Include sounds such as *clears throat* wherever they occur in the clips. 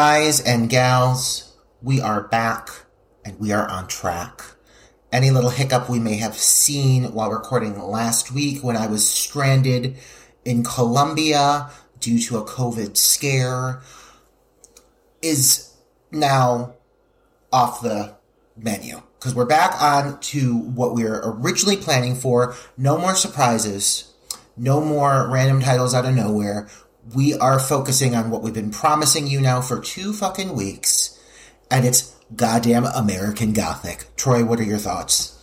Guys and gals, we are back and we are on track. Any little hiccup we may have seen while recording last week when I was stranded in Colombia due to a COVID scare is now off the menu because we're back on to what we were originally planning for. No more surprises, no more random titles out of nowhere we are focusing on what we've been promising you now for two fucking weeks, and it's goddamn American Gothic. Troy, what are your thoughts?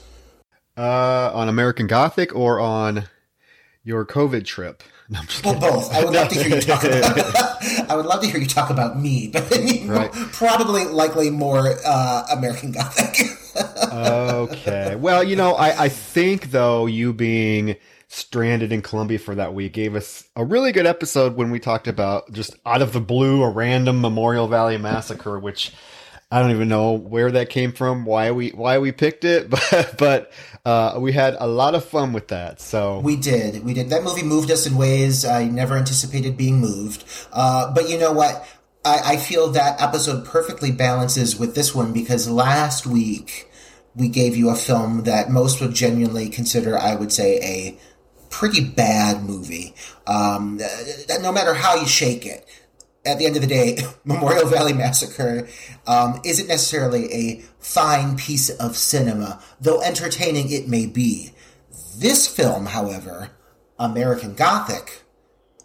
Uh, on American Gothic or on your COVID trip? *laughs* No, well, both. I would love to hear you talk about. *laughs* I would love to hear you talk about me, but right. probably, likely more uh, American Gothic. *laughs* okay. Well, you know, I, I think though you being stranded in Colombia for that week gave us a really good episode when we talked about just out of the blue a random Memorial Valley massacre, which I don't even know where that came from, why we why we picked it, *laughs* but but uh, we had a lot of fun with that. So we did, we did. That movie moved us in ways I never anticipated being moved. Uh, but you know what? I, I feel that episode perfectly balances with this one because last week we gave you a film that most would genuinely consider, I would say, a pretty bad movie. Um, no matter how you shake it, at the end of the day, *laughs* Memorial Valley Massacre um, isn't necessarily a fine piece of cinema, though entertaining it may be. This film, however, American Gothic,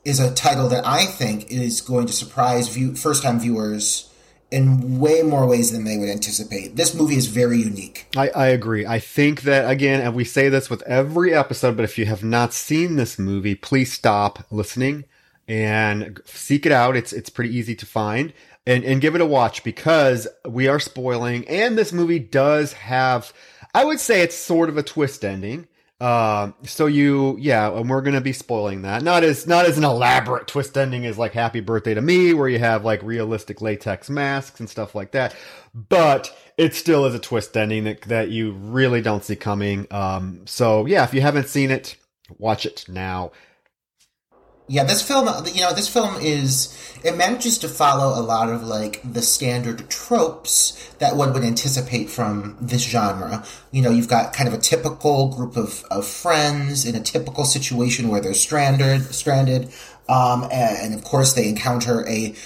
is a title that I think is going to surprise view- first time viewers in way more ways than they would anticipate. This movie is very unique. I, I agree. I think that, again, and we say this with every episode, but if you have not seen this movie, please stop listening and seek it out. It's, it's pretty easy to find and, and give it a watch because we are spoiling. And this movie does have, I would say it's sort of a twist ending. Um, so you, yeah, and we're gonna be spoiling that. Not as not as an elaborate twist ending as like Happy Birthday to Me, where you have like realistic latex masks and stuff like that. But it still is a twist ending that that you really don't see coming. Um, so yeah, if you haven't seen it, watch it now. Yeah, this film, you know, this film is, it manages to follow a lot of like the standard tropes that one would anticipate from this genre. You know, you've got kind of a typical group of, of friends in a typical situation where they're stranded, stranded. Um, and, and of course they encounter a,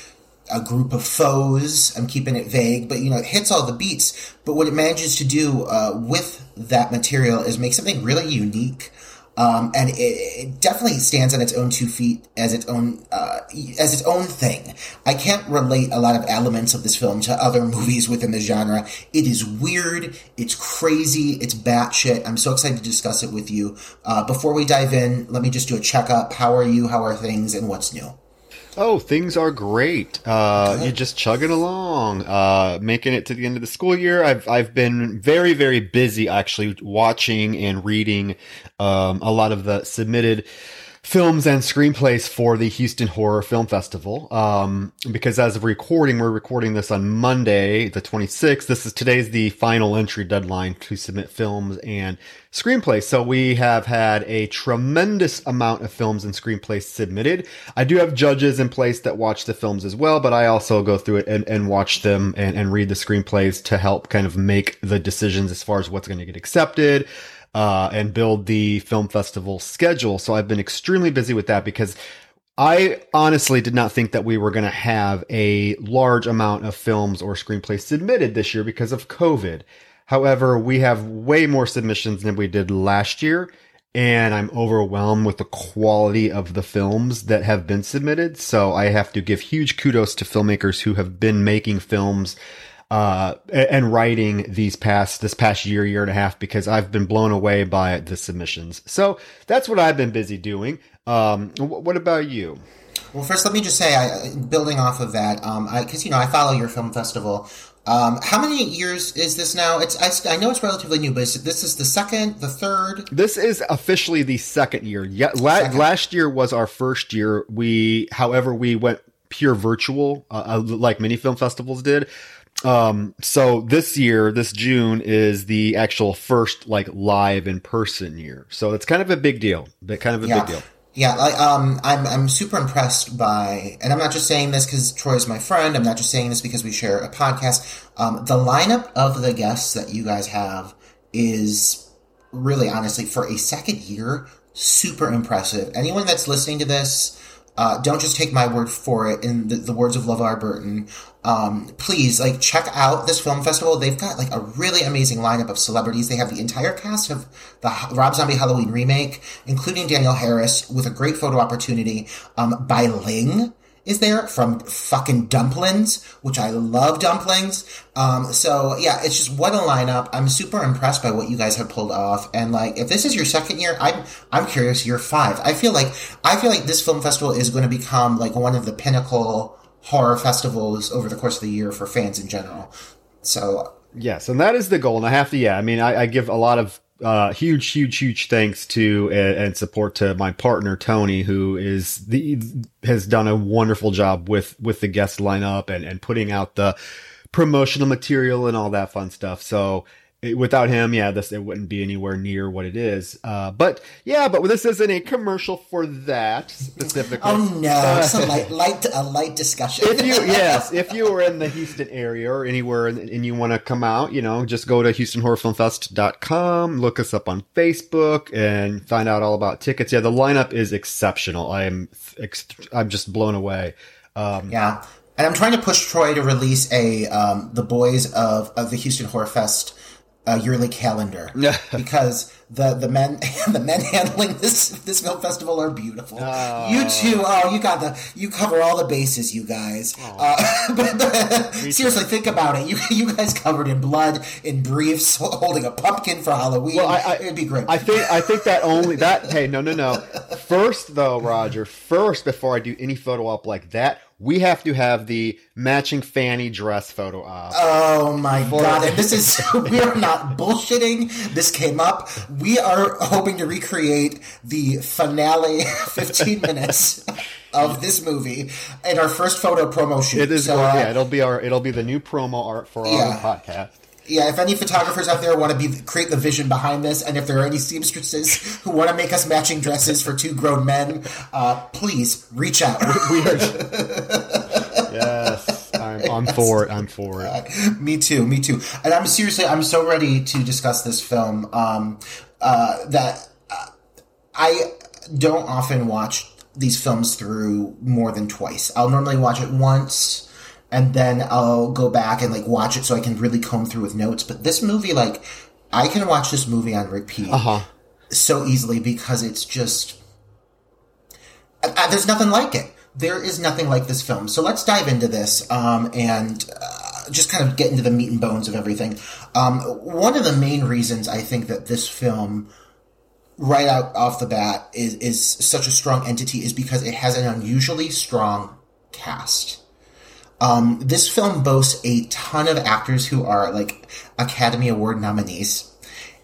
a group of foes. I'm keeping it vague, but you know, it hits all the beats. But what it manages to do, uh, with that material is make something really unique. Um, and it, it, definitely stands on its own two feet as its own uh, as its own thing. I can't relate a lot of elements of this film to other *laughs* movies within the genre. It is weird, it's crazy, it's batshit. I'm so excited to discuss it with you. Uh, before we dive in, let me just do a checkup. How are you? How are things? And what's new? Oh, things are great. Uh, you're just chugging along, uh, making it to the end of the school year. I've, I've been very, very busy actually watching and reading, um, a lot of the submitted, films and screenplays for the Houston Horror Film Festival. Um, because as of recording, we're recording this on Monday, the 26th. This is today's the final entry deadline to submit films and screenplays. So we have had a tremendous amount of films and screenplays submitted. I do have judges in place that watch the films as well, but I also go through it and, and watch them and, and read the screenplays to help kind of make the decisions as far as what's going to get accepted uh, and build the film festival schedule. So I've been extremely busy with that because I honestly did not think that we were going to have a large amount of films or screenplays submitted this year because of COVID. However, we have way more submissions than we did last year. And I'm overwhelmed with the quality of the films that have been submitted. So I have to give huge kudos to filmmakers who have been making films uh, and writing these past this past year, year and a half, because I've been blown away by the submissions. So that's what I've been busy doing. Um, what about you? Well, first, let me just say, I, building off of that, because um, you know I follow your film festival. Um, how many years is this now? It's I, I, know it's relatively new, but this is the second, the third. This is officially the second year. Yeah, la- second. last year was our first year. We, however, we went pure virtual, uh, uh like many film festivals did. Um, so this year, this June is the actual first like live in person year. So it's kind of a big deal. But kind of a yeah. big deal. Yeah, I, um, I'm I'm super impressed by, and I'm not just saying this because Troy is my friend. I'm not just saying this because we share a podcast. Um, the lineup of the guests that you guys have is really, honestly, for a second year, super impressive. Anyone that's listening to this, uh, don't just take my word for it. In the, the words of LeVar Burton, um, please like check out this film festival. They've got like a really amazing lineup of celebrities. They have the entire cast of the Rob Zombie Halloween remake, including Danielle Harris, with a great photo opportunity. Um, Bai Ling is there from fucking dumplings, which I love dumplings. Um, so yeah, it's just what a lineup. I'm super impressed by what you guys have pulled off. And like, if this is your second year, I'm, I'm curious year five. I feel like, I feel like this film festival is going to become like one of the pinnacle horror festivals over the course of the year for fans in general. So yes, and that is the goal. And I have to, yeah, I mean, I, I give a lot of uh, huge, huge, huge thanks to and, and, support to my partner Tony, who is the has done a wonderful job with with the guest lineup and and putting out the promotional material and all that fun stuff. So without him, yeah, this it wouldn't be anywhere near what it is. Uh, but yeah, but this isn't a commercial for that specifically. Oh no, uh, it's a light, light, a light discussion. if you *laughs* yes, if you were in the Houston area or anywhere and, and you want to come out, you know, just go to HoustonHorrorFilmFest.com, look us up on Facebook, and find out all about tickets. Yeah, the lineup is exceptional. I'm I'm just blown away. Um, yeah. And I'm trying to push Troy to release a um, the boys of, of the Houston Horror Fest a yearly calendar. *laughs* Because the the men *laughs* the men handling this this film festival are beautiful. Oh. You too. Oh, you got the you cover all the bases, you guys. Oh. Uh, *laughs* but, but seriously, think about it. You *laughs* you guys covered in blood, in briefs, holding a pumpkin for Halloween. Well, I, I, It'd be great. I think I think that only that. hey, no, no, no. First, though, Roger. First, before I do any photo op like that, we have to have the matching fanny dress photo op. Oh my for- god! And this is we are not bullshitting. This came up. We are hoping to recreate the finale, *laughs* fifteen minutes of this movie in our first photo promotion. It is. So, uh, yeah, it'll be our. It'll be the new promo art for our yeah. podcast yeah, if any photographers out there want to be create the vision behind this, and if there are any seamstresses who want to make us matching dresses for two grown men, uh, please reach out. We are, *laughs* yes, I'm, I'm for it. I'm for it. Uh, me too. Me too. And I'm seriously, I'm so ready to discuss this film. Um, uh, that uh, I don't often watch these films through more than twice. I'll normally watch it once and then I'll go back and like watch it so I can really comb through with notes. But this movie, like, I can watch this movie on repeat uh-huh. so easily because it's just uh, there's nothing like it. There is nothing like this film. So let's dive into this um, and uh, just kind of get into the meat and bones of everything. Um, one of the main reasons I think that this film right out off the bat is, is such a strong entity is because it has an unusually strong cast. Um, this film boasts a ton of actors who are like Academy Award nominees.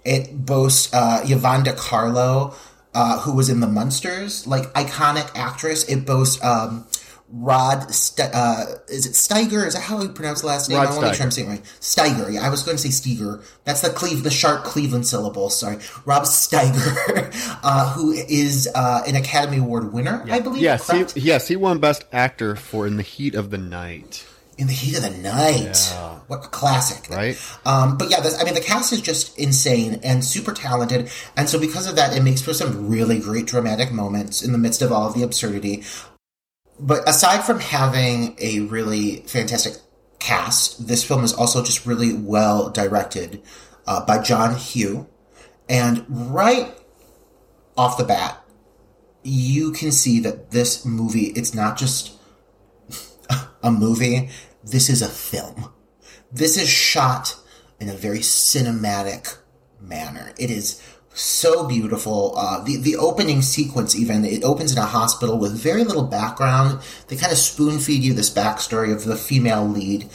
It boasts uh, Yvonne Carlo, uh, who was in The Munsters, like iconic actress. It boasts um, Rod, uh, is it Steiger? Is that how you pronounce the last name? Rod I want to make sure I'm saying right. Steiger. Yeah, I was going to say Steiger. That's the Cleve, the sharp Cleveland syllable. Sorry, Rob Steiger, *laughs* uh, who is uh, an Academy Award winner, yeah. I believe. Yes, he, yes, he won Best Actor for In the Heat of the Night. In the Heat of the Night, yeah. what a classic, right? Um, but yeah, this, I mean, the cast is just insane and super talented, and so because of that, it makes for some really great dramatic moments in the midst of all of the absurdity but aside from having a really fantastic cast, this film is also just really well directed uh, by John Hugh. And right off the bat, you can see that this movie, it's not just *laughs* a movie, this is a film. this is shot in a very cinematic manner. It is so beautiful. Uh, the the opening sequence, even it opens in a hospital with very little background. They kind of spoon feed you this backstory of the female lead,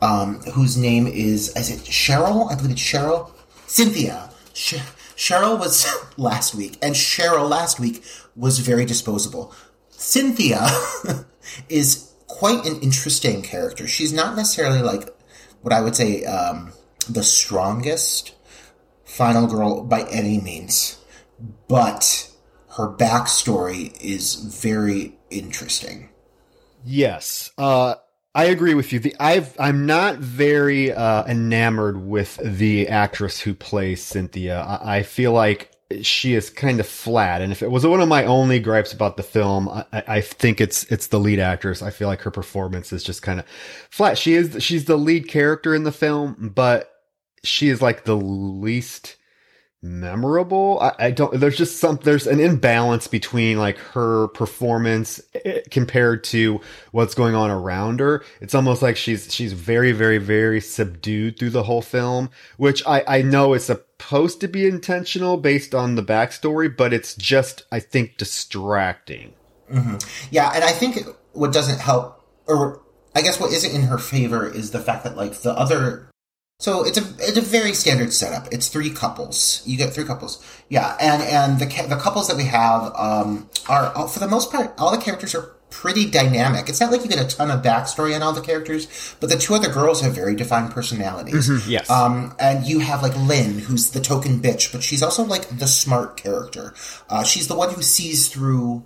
um, whose name is is it Cheryl? I believe it's Cheryl. Cynthia. Sh- Cheryl was *laughs* last week, and Cheryl last week was very disposable. Cynthia *laughs* is quite an interesting character. She's not necessarily like what I would say um, the strongest final girl by any means, but her backstory is very interesting. Yes, uh, I agree with you. The I've I'm not very uh, enamored with the actress who plays Cynthia. I, I, feel like she is kind of flat, and if it was one of my only gripes about the film, I, I think it's it's the lead actress. I feel like her performance is just kind of flat. She is she's the lead character in the film, but she is like the least memorable. I, I, don't, there's just some, there's an imbalance between like her performance eh, compared to what's going on around her. It's almost like she's, she's very, very, very subdued through the whole film, which I, I know is supposed to be intentional based on the backstory, but it's just, I think, distracting. Mm-hmm. Yeah. And I think what doesn't help, or I guess what isn't in her favor is the fact that like the other so it's a it's a very standard setup. It's three couples. You get three couples. Yeah, and and the the couples that we have um, are for the most part all the characters are pretty dynamic. It's not like you get a ton of backstory on all the characters, but the two other girls have very defined personalities. Mm-hmm, yes. Um, and you have like Lynn, who's the token bitch, but she's also like the smart character. Uh, she's the one who sees through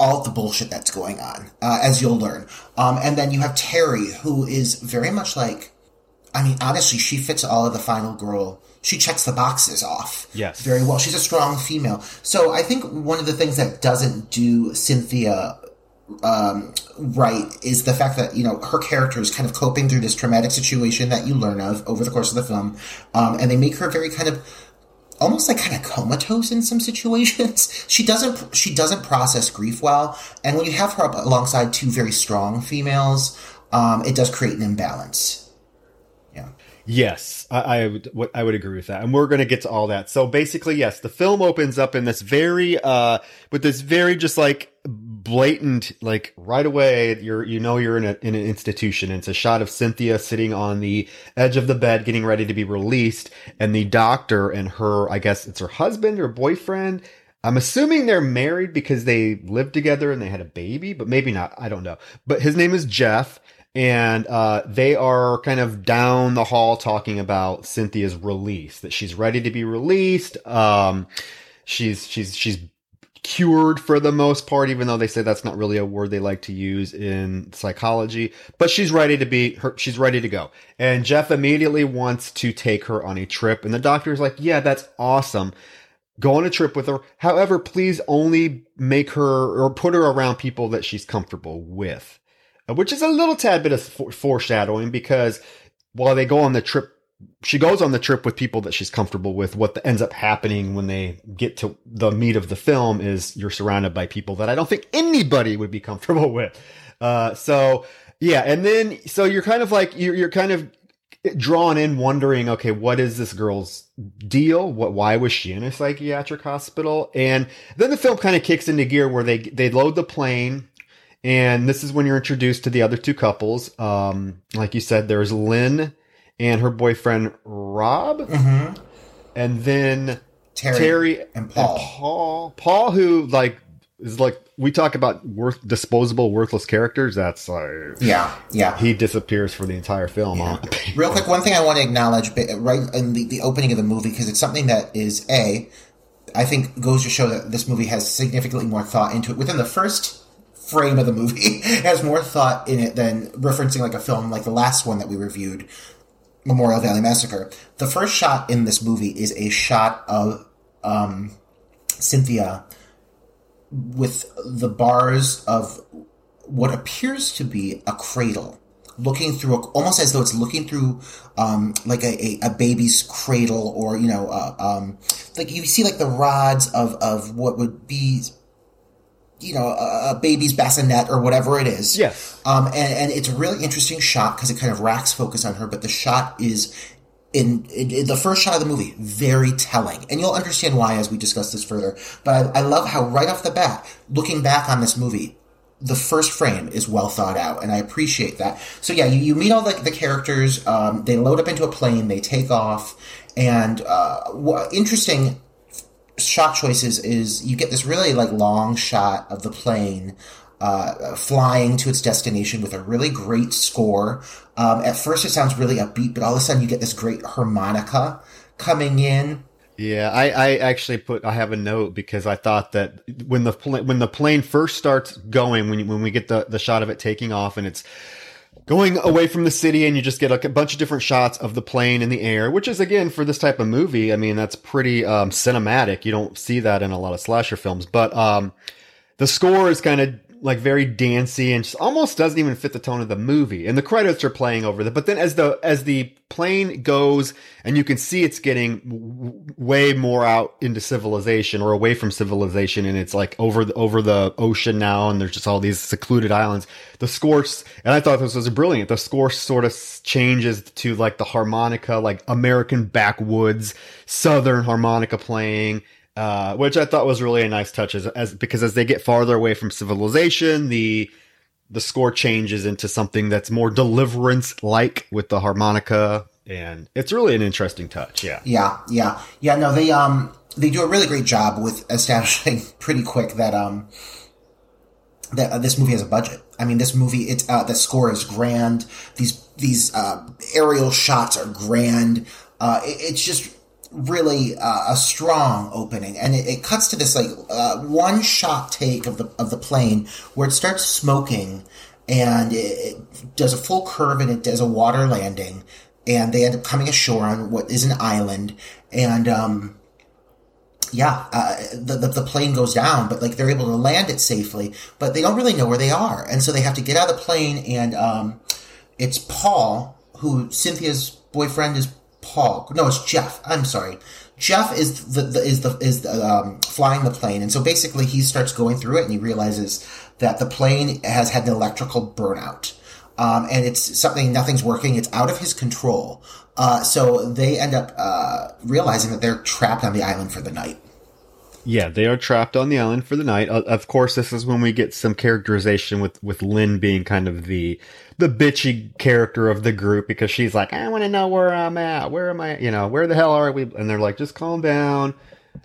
all the bullshit that's going on, uh, as you'll learn. Um, and then you have Terry, who is very much like I mean, honestly, she fits all of the final girl. She checks the boxes off. Yes. Very well. She's a strong female. So I think one of the things that doesn't do Cynthia um, right is the fact that, you know, her character is kind of coping through this traumatic situation that you learn of over the course of the film. Um, and they make her very kind of almost like kind of comatose in some situations. *laughs* she doesn't she doesn't process grief well, and when you have her up alongside two very strong females, um, it does create an imbalance. Yes, I, I, would I would agree with that, and we're going to get to all that. So basically, yes, the film opens up in this very uh with this very just like blatant like right away you're you know you're in a in an institution. And it's a shot of Cynthia sitting on the edge of the bed getting ready to be released, and the doctor and her I guess it's her husband or boyfriend. I'm assuming they're married because they lived together and they had a baby, but maybe not. I don't know. But his name is Jeff and uh, they are kind of down the hall talking about Cynthia's release, that she's ready to be released. Um, she's she's she's cured for the most part, even though they say that's not really a word they like to use in psychology. But she's ready to be her. She's ready to go, and Jeff immediately wants to take her on a trip, and the doctor's like, "Yeah, that's awesome." Go on a trip with her. However, please only make her or put her around people that she's comfortable with which is a little tad bit of foreshadowing because while they go on the trip, she goes on the trip with people that she's comfortable with. What ends up happening when they get to the meat of the film is you're surrounded by people that I don't think anybody would be comfortable *laughs* with. Uh, so yeah, and then so you're kind of like you're you're kind of drawn in wondering okay what is this girl's deal what why was she in a psychiatric hospital and then the film kind of kicks into gear where they they load the plane and this is when you're introduced to the other two couples. Um, like you said, there's Lynn and her boyfriend Rob, mm-hmm. and then Terry, Terry and, Paul. and Paul. Paul, who like is like we talk about worth disposable, worthless characters. That's like yeah, yeah. He disappears for the entire film. Yeah. Real quick, one thing I want to acknowledge right in the, the opening of the movie because it's something that is a I think goes to show that this movie has significantly more thought into it. Within the first frame of the movie *laughs* has more thought in it than referencing like a film like the last one that we reviewed, Memorial Valley Massacre. The first shot in this movie is a shot of um, Cynthia with the bars of what appears to be a cradle looking through a, almost as though it's looking through um, like a, a, baby's cradle or you know uh, um, like you see like the rods of, of what would be you know, a, a baby's bassinet or whatever it is. Yes. Um, and, and it's a really interesting shot because it kind of racks focus on her, but the shot is in, in, in the first shot of the movie, very telling. And you'll understand why as we discuss this further. But I, I love how right off the bat, looking back on this movie, the first frame is well thought out, and I appreciate that. So yeah, you, you meet all the, the characters. Um, they load up into a plane, they take off, and uh, what interesting shot choices is you get this really like long shot of the plane uh, flying to its destination with a really great score. Um, at first, it sounds really upbeat, but all of a sudden, you get this great harmonica coming in. Yeah, I, I actually put I have a note because I thought that when the pl- when the plane first starts going when when we get the the shot of it taking off and it's going away from the city and you just get like a bunch of different shots of the plane in the air, which is again for this type of movie, I mean that's pretty um, cinematic. You don't see that in a lot of slasher films, but um, the score is kind of like very dancey and almost doesn't even fit the tone of the movie. And the credits are playing over that. But then as the as the plane goes and you can see it's getting w- way more out into civilization or away from civilization and it's like over the over the ocean now and there's just all these secluded islands. The score and I thought this was brilliant. The score sort of changes to like the harmonica like American backwoods southern harmonica playing uh, which I thought was really a nice touch as, as because as they get farther away from civilization, the the score changes into something that's more deliverance like with the harmonica and it's really an interesting touch yeah. Yeah yeah. Yeah no they um they do a really great job with establishing *laughs* pretty quick that um that uh, this movie has a budget. I mean this movie it's uh the score is grand. These these uh aerial shots are grand. Uh it, it's just really uh, a strong opening, and it, it cuts to this like uh, one shot take of the of the plane where it starts smoking, and it, it, does a full curve and it does a water landing, and they end up coming ashore on what is an island, and um, yeah, uh, the, the, the plane goes down, but like they're able to land it safely, but they don't really know where they are, and so they have to get out of the plane, and um, it's Paul who Cynthia's boyfriend is Paul. No, it's Jeff. I'm sorry. Jeff is the, the is the is the, um, flying the plane, and so basically he starts going through it, and he realizes that the plane has had an electrical burnout, um, and it's something nothing's working. It's out of his control. Uh, so they end up uh, realizing that they're trapped on the island for the night. Yeah, they are trapped on the island for the night. Uh, of course, this is when we get some characterization with with Lynn being kind of the the bitchy character of the group because she's like, I want to know where I'm at. Where am I? You know, where the hell are we? And they're like, just calm down.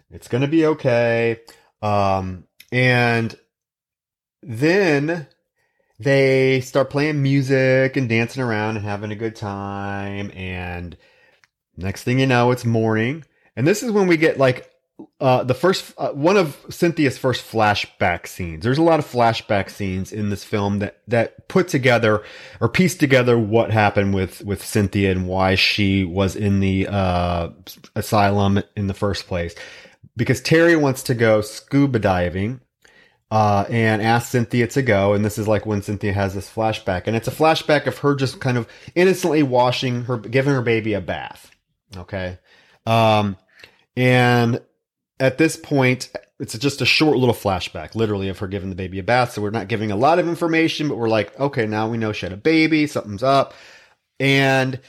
It's gonna be okay. Um, and then they start playing music and dancing around and having a good time. And next thing you know, it's morning. And this is when we get like uh, the first uh, one of Cynthia's first flashback scenes. There's a lot of flashback scenes in this film that that put together or piece together what happened with with Cynthia and why she was in the uh, asylum in the first place. Because Terry wants to go scuba diving. Uh, and asks Cynthia to go, and this is like when Cynthia has this flashback, and it's a flashback of her just kind of innocently washing her, giving her baby a bath. Okay. Um, and at this point, it's just a short little flashback, literally, of her giving the baby a bath. So we're not giving a lot of information, but we're like, okay, now we know she had a baby, something's up. And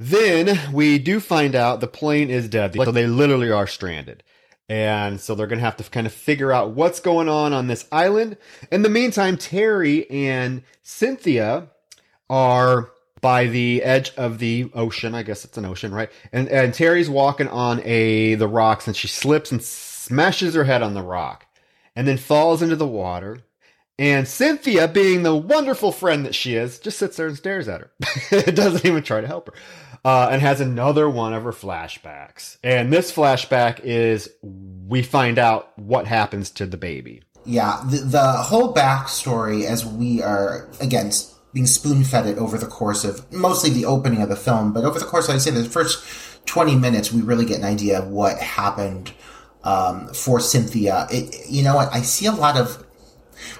then we do find out the plane is dead. So they literally are stranded. And so they're going to have to kind of figure out what's going on on this island. In the meantime, Terry and Cynthia are by the edge of the ocean. I guess it's an ocean, right? And and Terry's walking on a the rocks, and she slips and smashes her head on the rock, and then falls into the water. And Cynthia, being the wonderful friend that she is, just sits there and stares at her. it *laughs* doesn't even try to help her. Uh, and has another one of her flashbacks. And this flashback is we find out what happens to the baby. Yeah, the, the whole backstory, as we are, again, being spoon fed it over the course of mostly the opening of the film, but over the course, I'd say the first 20 minutes, we really get an idea of what happened um, for Cynthia. It, you know what? I see a lot of,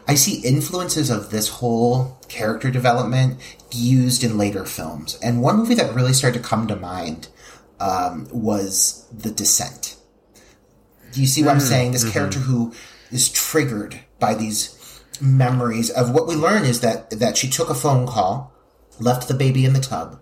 I see influences of this whole character development used in later films. And one movie that really started to come to mind um, was The Descent. Do you see what mm, I'm saying? This mm-hmm. character who is triggered by these memories of what we learn is that that she took a phone call, left the baby in the tub.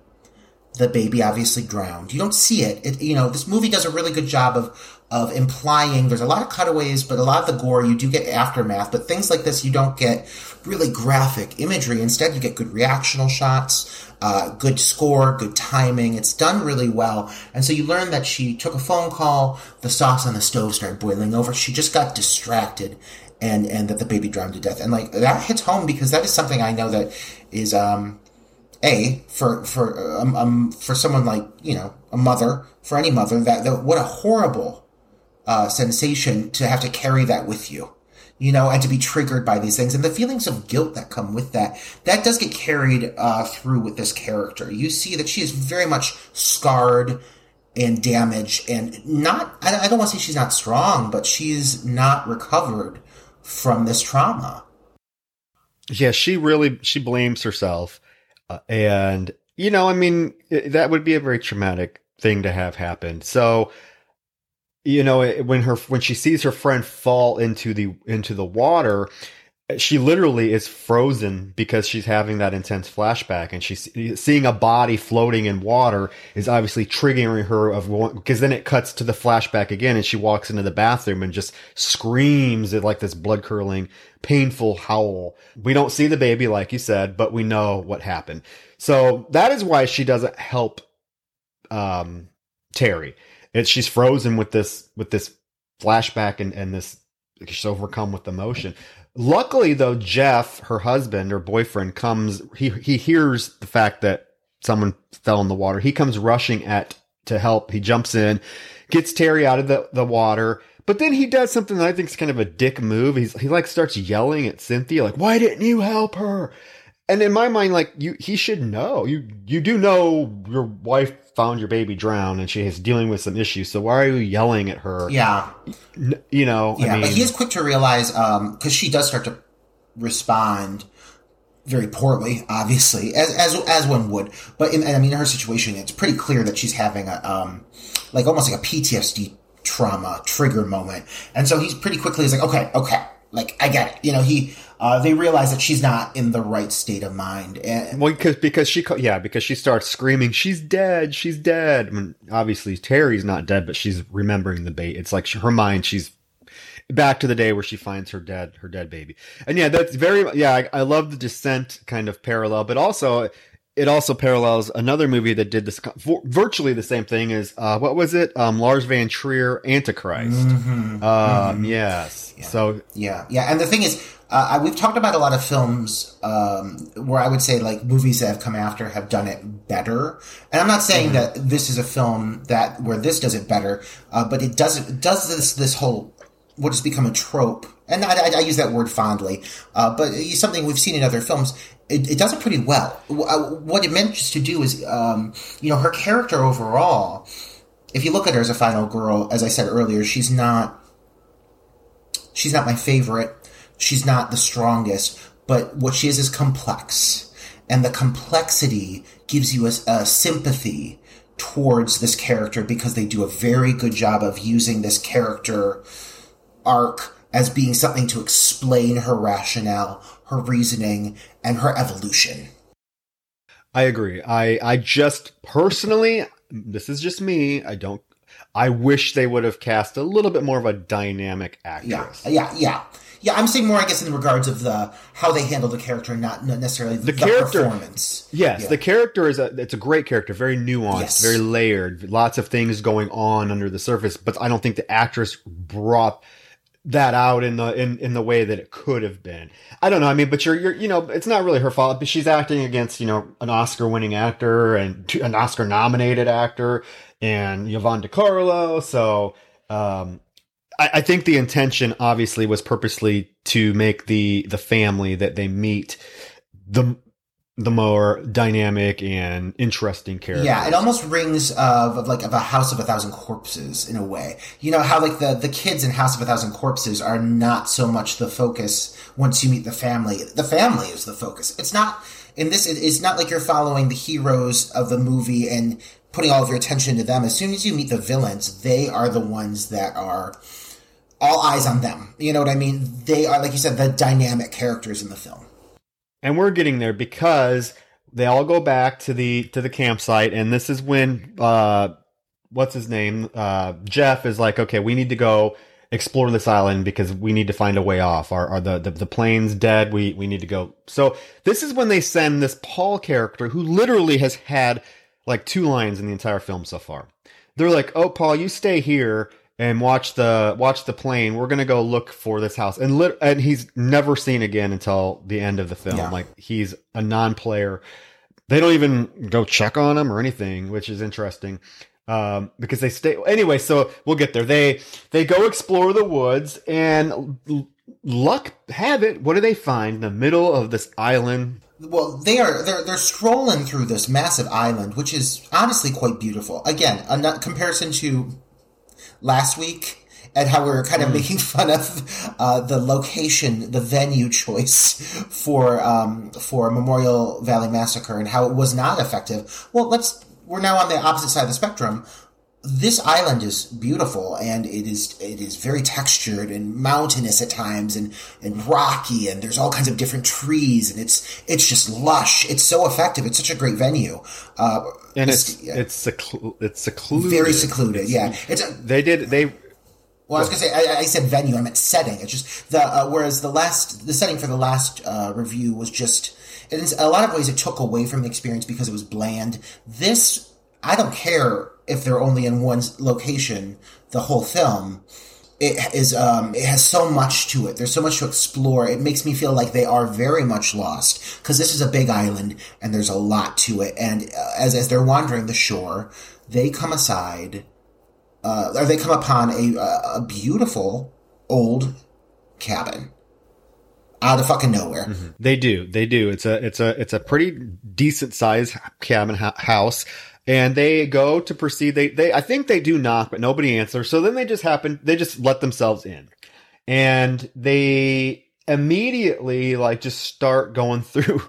The baby obviously drowned. You don't see it. it you know, this movie does a really good job of of implying there's a lot of cutaways, but a lot of the gore you do get aftermath. But things like this, you don't get really graphic imagery. Instead, you get good reactional shots, uh, good score, good timing. It's done really well. And so you learn that she took a phone call, the sauce on the stove started boiling over. She just got distracted and, and that the baby drowned to death. And like that hits home because that is something I know that is, um, a for for um, um, for someone like you know a mother for any mother that, that what a horrible uh, sensation to have to carry that with you you know, and to be triggered by these things and the feelings of guilt that come with that. That does get carried uh, through with this character. You see that she is very much scarred and damaged and not, I don't want to say she's not strong, but she's not recovered from this trauma. Yeah, she really, she blames herself. Uh, and, you know, I mean, that would be a very traumatic thing to have happen. So, you know when her when she sees her friend fall into the into the water she literally is frozen because she's having that intense flashback and she's seeing a body floating in water is obviously triggering her of because then it cuts to the flashback again and she walks into the bathroom and just screams at like this blood curdling painful howl. We don't see the baby like you said but we know what happened. So that is why she doesn't help um terry. It's she's frozen with this with this flashback and and this she's overcome with emotion. Luckily, though, Jeff, her husband or boyfriend, comes. He he hears the fact that someone fell in the water. He comes rushing at to help. He jumps in, gets Terry out of the, the water. But then he does something that I think is kind of a dick move. He's he like starts yelling at Cynthia, like, "Why didn't you help her?" And in my mind, like you, he should know. You you do know your wife found your baby drowned and she is dealing with some issues. So why are you yelling at her? Yeah, you know. Yeah, I mean, but he is quick to realize because um, she does start to respond very poorly, obviously, as as as one would. But in, I mean, in her situation, it's pretty clear that she's having a um, like almost like a PTSD trauma trigger moment, and so he's pretty quickly he's like, okay, okay, like I get it. You know, he uh, they realize that she's not in the right state of mind. And, well, because because she yeah because she starts screaming, she's dead, she's dead. I mean, obviously Terry's not dead, but she's remembering the bait. It's like she, her mind, she's back to the day where she finds her dead her dead baby. And yeah, that's very yeah. I, I love the descent kind of parallel, but also it also parallels another movie that did this virtually the same thing as uh, what was it? Um, Lars von Trier Antichrist. Mm-hmm. Um, mm-hmm. Yes. Yeah. So yeah, yeah. And the thing is, uh, we've talked about a lot of films um, where I would say like movies that have come after have done it better. And I'm not saying mm-hmm. that this is a film that where this does it better, uh, but it does it does this this whole what has become a trope. And I, I, I use that word fondly, uh, but it's something we've seen in other films it, it, does it pretty well. Uh, what it manages to do is, um, you know, her character overall, if you look at her as a final girl, as I said earlier, she's not, she's not my favorite. She's not the strongest, but what she is is complex. And the complexity gives you a, a sympathy towards this character because they do a very good job of using this character arc as being something to explain her rationale, her reasoning, and her evolution. I agree. I I just personally, this is just me. I don't. I wish they would have cast a little bit more of a dynamic actress. Yeah, yeah, yeah. Yeah, I'm saying more, I guess, in regards of the how they handle the character, not necessarily the, the character performance. Yes, yeah. the character is a it's a great character, very nuanced, yes. very layered, lots of things going on under the surface. But I don't think the actress brought that out in the in, in the way that it could have been. I don't know. I mean, but you're you're you know, it's not really her fault. But she's acting against you know an Oscar winning actor and an Oscar nominated actor and Yvonne De Carlo. So um, I, I think the intention obviously was purposely to make the the family that they meet the the more dynamic and interesting character. Yeah, it almost rings of, of, like of a House of a Thousand Corpses in a way. You know how like the the kids in House of a Thousand Corpses are not so much the focus once you meet the family. The family is the focus. It's not in this. It's not like you're following the heroes of the movie and putting all of your attention to them. As soon as you meet the villains, they are the ones that are all eyes on them. You know what I mean? They are, like you said, the dynamic characters in the film. And we're getting there because they all go back to the to the campsite, and this is when uh, what's his name? Uh, Jeff is like, okay, we need to go explore this island because we need to find a way off. Are, are the, the, the plane's dead? We, we need to go. So this is when they send this Paul character who literally has had like two lines in the entire film so far. They're like, "Oh, Paul, you stay here and watch the watch the plane. We're gonna go look for this house." And lit- and he's never seen again until the end of the film. Yeah. Like he's a non-player. They don't even go check on him or anything, which is interesting um, because they stay anyway. So we'll get there. They they go explore the woods, and l- luck have it. What do they find in the middle of this island? Well, they are they're they're strolling through this massive island, which is honestly quite beautiful. Again, a comparison to last week and how we were kind of making *laughs* fun of uh, the location, the venue choice for um, for Memorial Valley Massacre and how it was not effective. Well, let's we're now on the opposite side of the spectrum. This island is beautiful and it is it is very textured and mountainous at times and, and rocky and there's all kinds of different trees and it's it's just lush. It's so effective. It's such a great venue. Uh, And it's yeah, it's seclu- it's secluded. very secluded. Yeah, it's a, They did they well, I was gonna say I, I said venue. I meant setting. It's just the uh, whereas the last the setting for the last uh, review was just in a lot of ways it took away from the experience because it was bland. This I don't care if they're only in one location the whole film. It is um, it has so much to it. There's so much to explore. It makes me feel like they are very much lost because this is a big island and there's a lot to it. And uh, as as they're wandering the shore, they come aside uh, or they come upon a a beautiful old cabin out of fucking nowhere. They do. They do. It's a it's a it's a pretty decent sized cabin ho- house. And they go to proceed. They they I think they do knock, but nobody answers. So then they just happen. They just let themselves in, and they immediately like just start going *laughs* through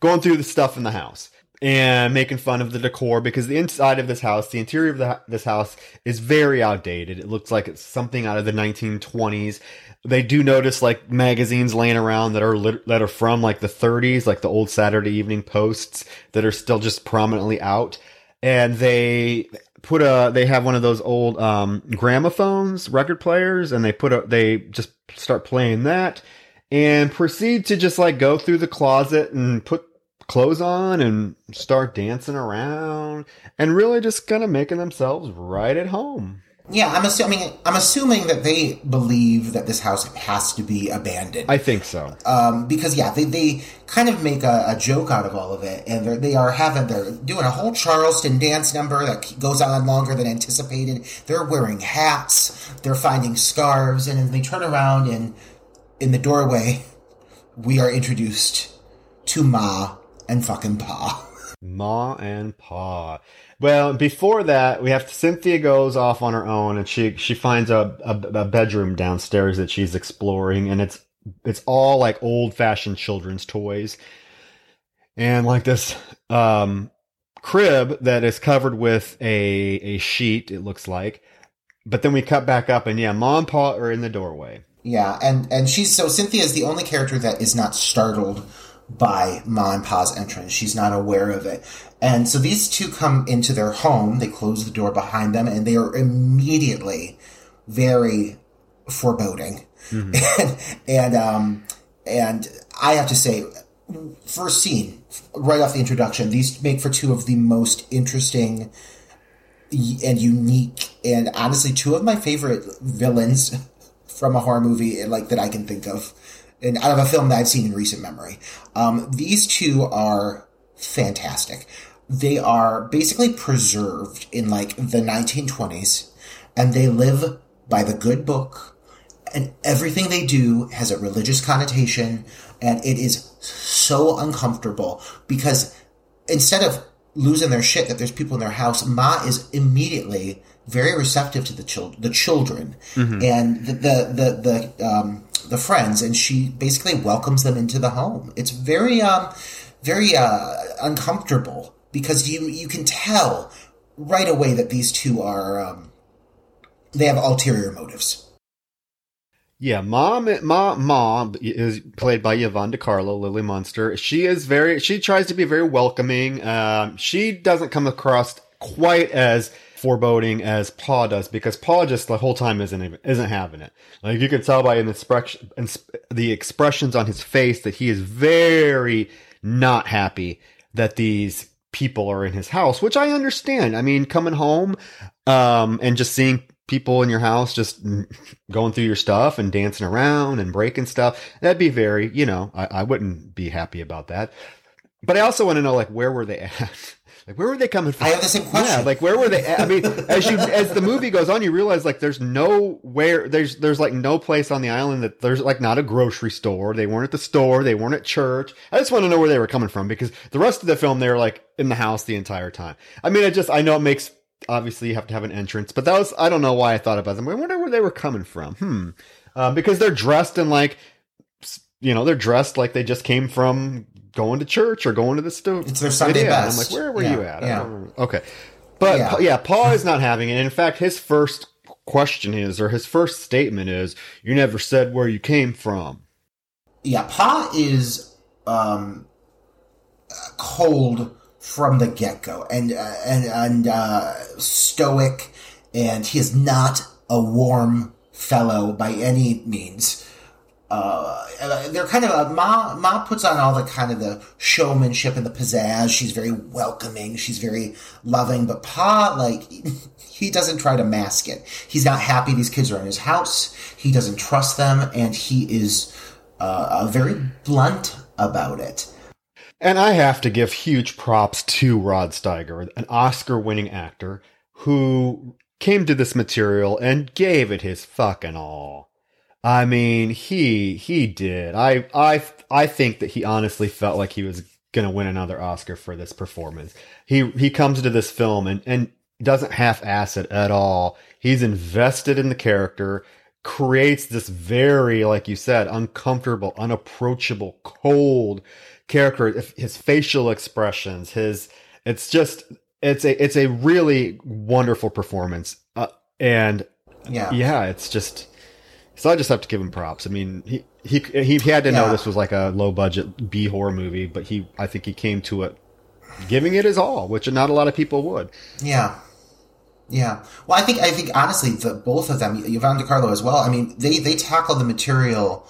going through the stuff in the house and making fun of the decor because the inside of this house, the interior of the, this house is very outdated. It looks like it's something out of the 1920s. They do notice like magazines laying around that are lit- that are from like the 30s, like the old Saturday Evening Posts that are still just prominently out. And they put a they have one of those old um gramophones, record players, and they put a they just start playing that and proceed to just like go through the closet and put clothes on and start dancing around and really just kind of making themselves right at home. Yeah, I'm assuming I'm assuming that they believe that this house has to be abandoned. I think so. um, because yeah, they, they kind of make a, a joke out of all of it, and they're, they are having they're doing a whole Charleston dance number that goes on longer than anticipated. They're wearing hats, they're finding scarves, and then they turn around and in the doorway, *laughs* we are introduced to Ma and fucking Pa. Ma and Pa. Well, before that, we have Cynthia goes off on her own and she she finds a, a, a bedroom downstairs that she's exploring, and it's it's all like old fashioned children's toys, and like this um, crib that is covered with a a sheet. It looks like, but then we cut back up, and yeah, mom and Pa are in the doorway. Yeah, and and she's so Cynthia is the only character that is not startled by Ma and Pa's entrance. She's not aware of it. And so these two come into their home, they close the door behind them, and they are immediately very foreboding. And *laughs* and um and I have to say, first scene, right off the introduction, these make for two of the most interesting and unique and honestly two of my favorite villains *laughs* from a horror movie like that I can think of and out of a film that I've seen in recent memory. Um, these two are fantastic. They are basically preserved in like the 1920s and they live by the good book and everything they do has a religious connotation and it is so uncomfortable because instead of losing their shit that there's people in their house, Ma is immediately very receptive to the the children and the the the, the um the friends and she basically welcomes them into the home. It's very um very uh uncomfortable because you you can tell right away that these two are um they have ulterior motives. Yeah, mom, mom, mom is played by Yvonne De Carlo, Lily Munster. She is very, she tries to be very welcoming. Um, she doesn't come across quite as foreboding as Pa does because Pa just the whole time isn't isn't having it. Like you can tell by an expression, the expressions on his face that he is very not happy that these people are in his house, which I understand. I mean, coming home um, and just seeing people in your house just going through your stuff and dancing around and breaking stuff. That'd be very, you know, I, I wouldn't be happy about that. But I also want to know, like, where were they at? *laughs* Like where were they coming from? I have the same question. Yeah, like where were they? At? I mean, as you as the movie goes on, you realize like there's no where there's there's like no place on the island that there's like not a grocery store. They weren't at the store. They weren't at church. I just want to know where they were coming from because the rest of the film they're like in the house the entire time. I mean, I just I know it makes obviously you have to have an entrance, but that was I don't know why I thought about them. I wonder where they were coming from. Hmm, uh, because they're dressed in like you know they're dressed like they just came from going to church or going to the store. It's their Sunday yeah. best. I'm like, where were yeah, you at? Yeah. Okay, but yeah. yeah, Pa is not having it. And in fact, his first question is, or his first statement is, "You never said where you came from." Yeah, Pa is um, cold from the get go, and uh, and and uh, stoic, and he is not a warm fellow by any means. Uh, they're kind of uh, Ma. Ma puts on all the kind of the showmanship and the pizzazz. She's very welcoming. She's very loving. But Pa, like, *laughs* he doesn't try to mask it. He's not happy these kids are in his house. He doesn't trust them, and he is uh, very blunt about it. And I have to give huge props to Rod Steiger, an Oscar winning actor who came to this material and gave it his fucking all. I mean, he he did. I I I think that he honestly felt like he was going to win another Oscar for this performance. He he comes to this film and and doesn't half ass it at all. He's invested in the character, creates this very like you said, uncomfortable, unapproachable, cold character, his facial expressions, his it's just it's a it's a really wonderful performance, uh, and yeah, yeah, it's just. So I just have to give him props. I mean, he he he, had to know this was like a low budget B horror movie, but he I think he came to it giving it his all, which not a lot of people would. Yeah. Yeah. Well, I think I think honestly, the both of them, Yvonne De Carlo as well. I mean, they they tackle the material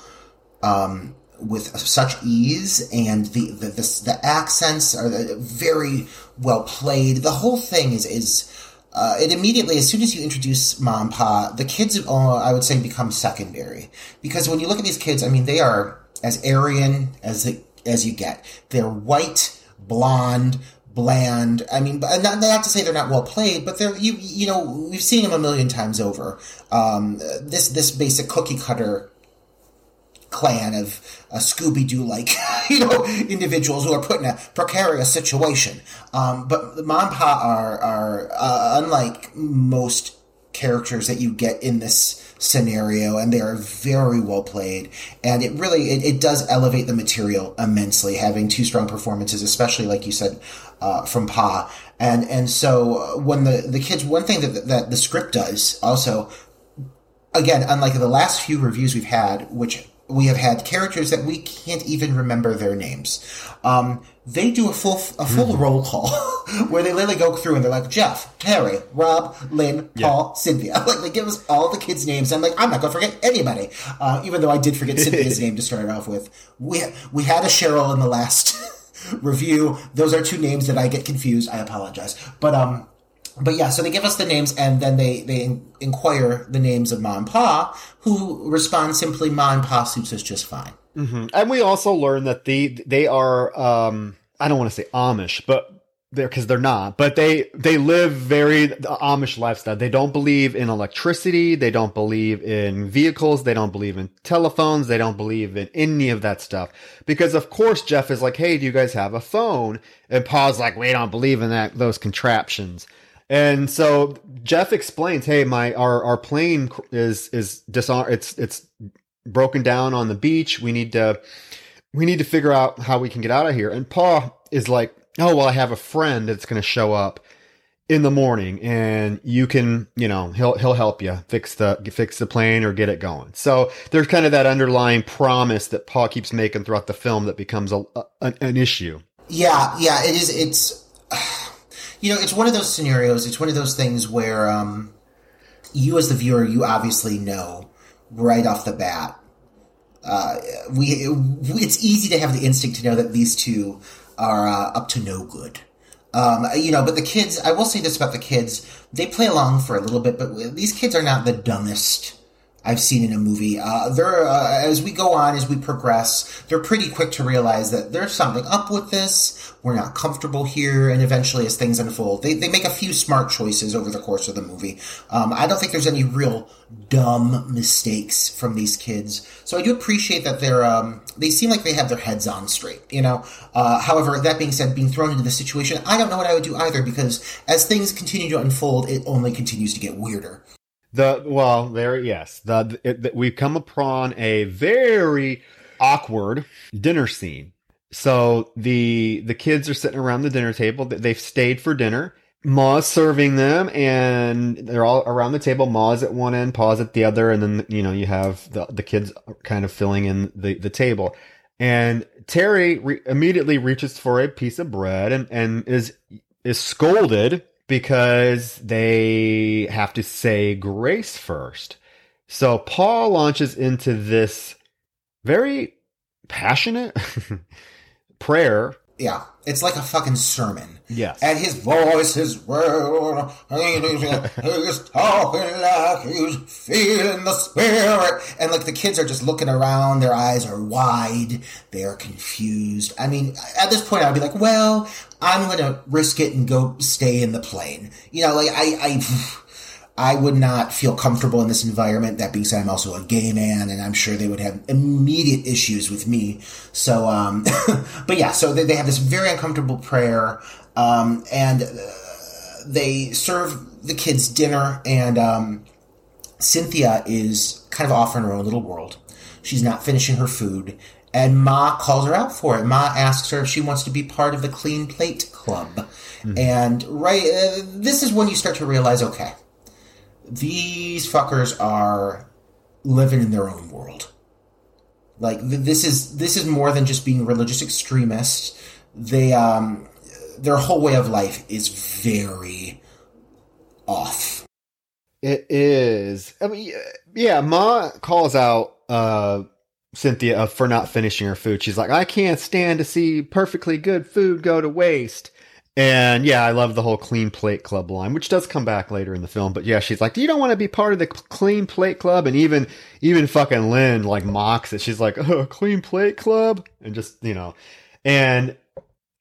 um, with such ease, and the the, the, the accents are very well played. The whole thing is is. Uh, it immediately, as soon as you introduce mom pa, the kids, uh, I would say, become secondary. Because when you look at these kids, I mean, they are as Aryan as the, as you get. They're white, blonde, bland. I mean, not, not to say they're not well played, but they're you you know we've seen them a million times over. Um, this this basic cookie cutter clan of uh, Scooby Doo like, *laughs* you know, individuals who are put in a precarious situation. Um, but the Mom Pa are, are uh, unlike most characters that you get in this scenario and they are very well played and it really it, it does elevate the material immensely having two strong performances especially like you said uh, from pa and and so uh, when the the kids one thing that that the script does also again unlike the last few reviews we've had which we have had characters that we can't even remember their names. Um, they do a full a full mm-hmm. roll call *laughs* where they literally go through and they're like Jeff, Terry, Rob, Lynn, Paul. Cynthia. *laughs* Like they give us all the kids' names. I'm like, I'm not gonna forget anybody. Uh, even though I did forget Cynthia's *laughs* name to start off with. We we had a Cheryl in the last review. Those are two names that I get confused. I apologize. But um but yeah, so they give us the names and then they, they inquire the names of Ma and Pa, who respond simply, Ma and Pa suits us just fine. Mm-hmm. And we also learn that the, they are, um, I don't want to say Amish, but they're, cause they're not, but they, they live very Amish lifestyle. They don't believe in electricity. They don't believe in vehicles. They don't believe in telephones. They don't believe in any of that stuff. Because of course Jeff is like, Hey, do you guys have a phone? And Pa's like, we don't believe in that, those contraptions. And so Jeff explains, "Hey, my our our plane is is dishon- it's it's broken down on the beach. We need to we need to figure out how we can get out of here." And Pa is like, "Oh, well, I have a friend that's going to show up in the morning and you can you know he'll he'll help you fix the fix the plane or get it going so there's kind of that underlying promise that Pa keeps making throughout the film that becomes a, a an issue yeah yeah it is it's you know it's one of those scenarios it's one of those things where um you as the viewer you obviously know right off the bat uh we it's easy to have the instinct to know that these two are uh, up to no good. Um, you know, but the kids, I will say this about the kids, they play along for a little bit, but these kids are not the dumbest I've seen in a movie. Uh, they're, uh, as we go on, as we progress, they're pretty quick to realize that there's something up with this. We're not comfortable here. And eventually, as things unfold, they, they make a few smart choices over the course of the movie. Um, I don't think there's any real dumb mistakes from these kids. So I do appreciate that they're, um, they seem like they have their heads on straight, you know? Uh, however, that being said, being thrown into this situation, I don't know what I would do either because as things continue to unfold, it only continues to get weirder. The well, there yes, the, it, we've come upon a very awkward dinner scene. So the the kids are sitting around the dinner table. They've stayed for dinner. Ma's serving them, and they're all around the table. Ma's at one end, Pa's at the other, and then you know you have the the kids kind of filling in the the table. And Terry re- immediately reaches for a piece of bread and and is is scolded because they have to say grace first. So Pa launches into this very passionate *laughs* prayer. Yeah, it's like a fucking sermon. Yes. And his voice is well, he's talking like he's feeling the spirit. And like the kids are just looking around, their eyes are wide, they're confused. I mean, at this point, I'd be like, well, I'm gonna risk it and go stay in the plane. You know, like I, I, I would not feel comfortable in this environment. That being said, I'm also a gay man, and I'm sure they would have immediate issues with me. So, um, *laughs* but yeah, so they, they, have this very uncomfortable prayer, um, and uh, they serve the kids dinner, and um, Cynthia is kind of off in her own little world. She's not finishing her food, and Ma calls her out for it. Ma asks her if she wants to be part of the Clean Plate Club. Mm-hmm. And right, uh, this is when you start to realize, okay, these fuckers are living in their own world. Like this is this is more than just being religious extremists. They um, their whole way of life is very off. It is. I mean, yeah. Ma calls out uh, Cynthia for not finishing her food. She's like, I can't stand to see perfectly good food go to waste. And yeah, I love the whole clean plate club line, which does come back later in the film. But yeah, she's like, Do "You don't want to be part of the clean plate club," and even even fucking Lynn like mocks it. She's like, "Oh, clean plate club," and just you know, and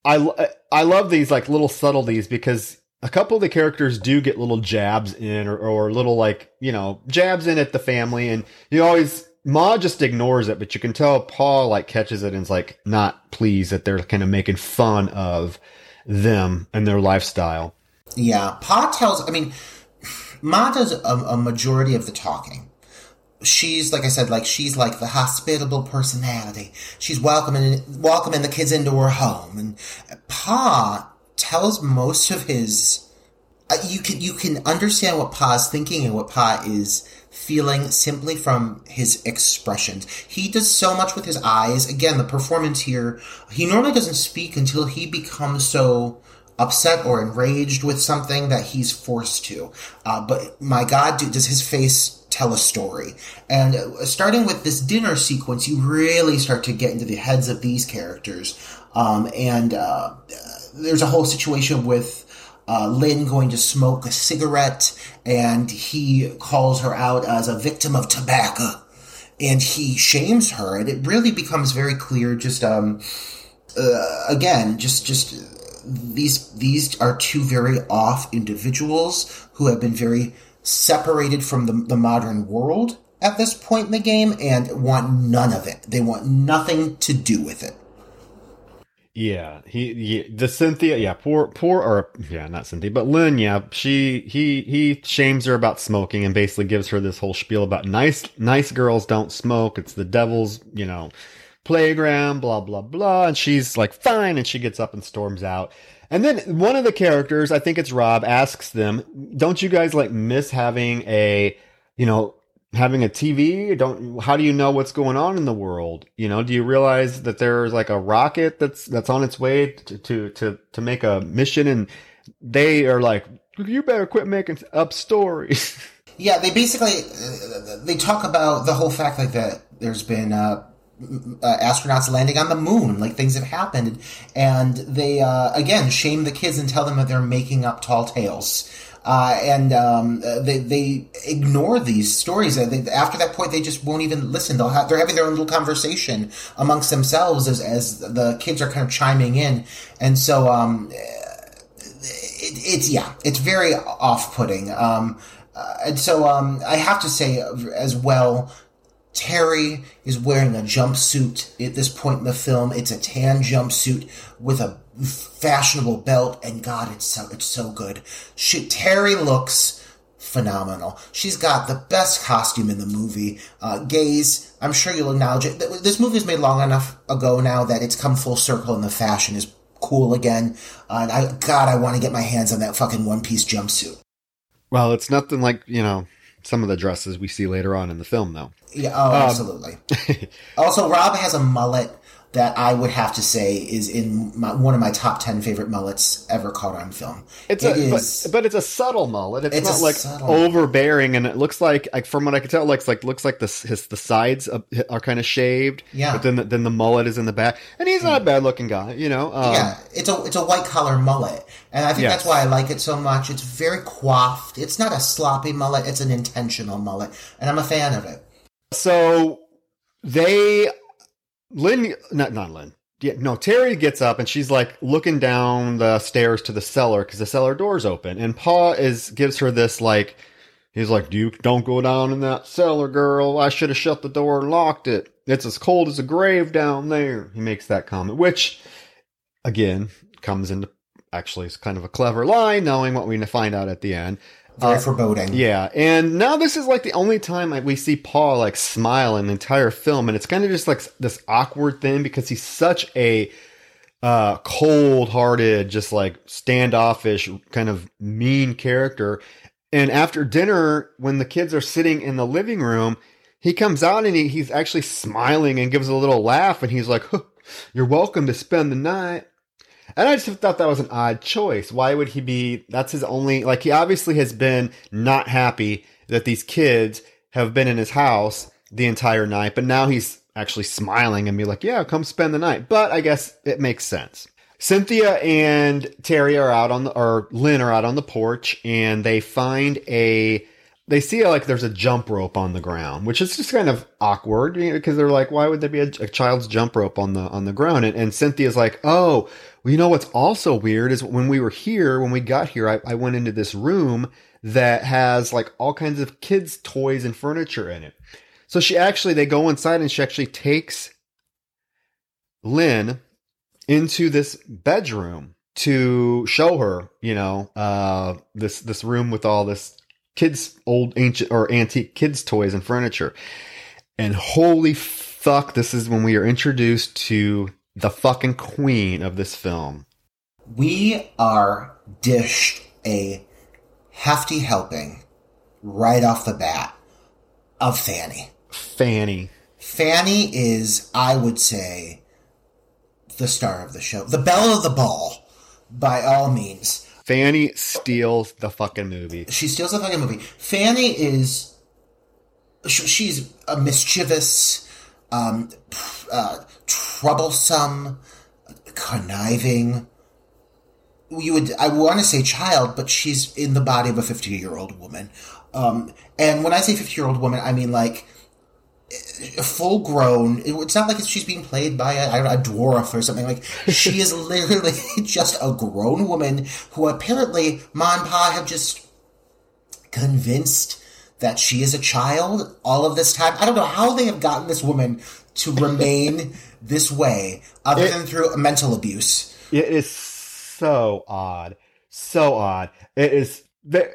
I I love these like little subtleties because a couple of the characters do get little jabs in or, or little like you know jabs in at the family, and you always Ma just ignores it, but you can tell Pa like catches it and is like not pleased that they're kind of making fun of them and their lifestyle. Yeah, Pa tells. I mean, Ma does a, a majority of the talking. She's like I said, like she's like the hospitable personality. She's welcoming welcoming the kids into her home, and Pa tells most of his. Uh, you can you can understand what Pa's thinking and what Pa is feeling simply from his expressions. He does so much with his eyes. Again, the performance here, he normally doesn't speak until he becomes so upset or enraged with something that he's forced to. Uh, but my God, does his face tell a story? And uh, starting with this dinner sequence, you really start to get into the heads of these characters. Um, and uh, there's a whole situation with uh, Lynn going to smoke a cigarette, and he calls her out as a victim of tobacco, and he shames her, and it really becomes very clear. Just um, uh, again, just just these these are two very off individuals who have been very separated from the, the modern world at this point in the game and want none of it. They want nothing to do with it. Yeah, he, he, the Cynthia, yeah, poor, poor, or yeah, not Cynthia, but Lynn, yeah, she, he, he shames her about smoking and basically gives her this whole spiel about nice, nice girls don't smoke. It's the devil's, you know, playground, blah, blah, blah. And she's like, fine. And she gets up and storms out. And then one of the characters, I think it's Rob, asks them, "Don't you guys like miss having a, you know, having a TV? Don't how do you know what's going on in the world? You know, do you realize that there's like a rocket that's that's on its way to to to, to make a mission and they are like, "You better quit making up stories." *laughs* Yeah, they basically uh, they talk about the whole fact like that there's been uh, uh, astronauts landing on the moon, like things have happened, and they uh, again shame the kids and tell them that they're making up tall tales. Uh, and um, they they ignore these stories. They, after that point, they just won't even listen. They'll have, they're having their own little conversation amongst themselves as, as the kids are kind of chiming in, and so um, it, it's yeah, it's very off putting. Um, uh, and so um, I have to say as well, Terry is wearing a jumpsuit at this point in the film. It's a tan jumpsuit with a fashionable belt, and God, it's so it's so good. She, Terry looks phenomenal. She's got the best costume in the movie. Uh, gaze, I'm sure you'll acknowledge it. This movie was made long enough ago now that it's come full circle, and the fashion is cool again. Uh, and I, God, I want to get my hands on that fucking one piece jumpsuit. Well, it's nothing like you know some of the dresses we see later on in the film, though. Yeah, oh, um, absolutely. *laughs* also, Rob has a mullet that I would have to say is in my, one of my top ten favorite mullets ever caught on film. It's it a, is, but, but, it's a subtle mullet. It's, it's not like overbearing, and it looks like, like from what I can tell, it looks like looks like the his the sides are kind of shaved. Yeah. But then the, then the mullet is in the back, and he's not a bad looking guy. You know. Um, yeah. It's a it's a white collar mullet, and I think yes. that's why I like it so much. It's very coiffed. It's not a sloppy mullet. It's an intentional mullet, and I'm a fan of it. So they Lynn, not not Lynn. Yeah, no. Terry gets up and she's like looking down the stairs to the cellar because the cellar door's open, and Pa is gives her this like. He's like, "Do you don't go down in that cellar, girl. I should have shut the door and locked it. It's as cold as a grave down there." He makes that comment, which, again, comes into actually is kind of a clever line, knowing what we find out at the end. Very uh, foreboding. Yeah, and now this is like the only time like, we see Pa like smile in the entire film, and it's kind of just like this awkward thing because he's such a uh, cold-hearted, just like standoffish, kind of mean character. And after dinner, when the kids are sitting in the living room, he comes out and he, he's actually smiling and gives a little laugh, and he's like, huh, "You're welcome to spend the night." And I just thought that was an odd choice. Why would he be? That's his only, like, he obviously has been not happy that these kids have been in his house the entire night, but now he's actually smiling and be like, yeah, come spend the night. But I guess it makes sense. Cynthia and Terry are out on the, or Lynn are out on the porch and they find a, they see like there's a jump rope on the ground, which is just kind of awkward because you know, they're like, why would there be a, a, child's jump rope on the on the ground? And, and Cynthia's like, oh, well, you know what's also weird is when we were here, when we got here, I, I went into this room that has like all kinds of kids' toys and furniture in it. So she actually, they go inside and she actually takes Lynn into this bedroom to show her, you know, uh, this, this room with all this kids, old ancient or antique kids' toys and furniture. And holy fuck, this is when we are introduced to the fucking queen of this film. We are dished a hefty helping right off the bat of Fanny. Fanny. Fanny is, I would say, the star of the show. The belle of the ball, by all means. Fanny steals the fucking movie. She steals the fucking movie. Fanny is. She's a mischievous, um, uh, troublesome, conniving. You would, I want to say child, but she's in the body of a 50 year old woman. Um, and when I say 50 year old woman, I mean like full grown. It's not like she's being played by a, a dwarf or something. Like she is *laughs* literally *laughs* just a grown woman who apparently Ma and Pa have just convinced that she is a child all of this time. I don't know how they have gotten this woman to *laughs* remain this way other it, than through mental abuse. It is so odd. So odd. It is the,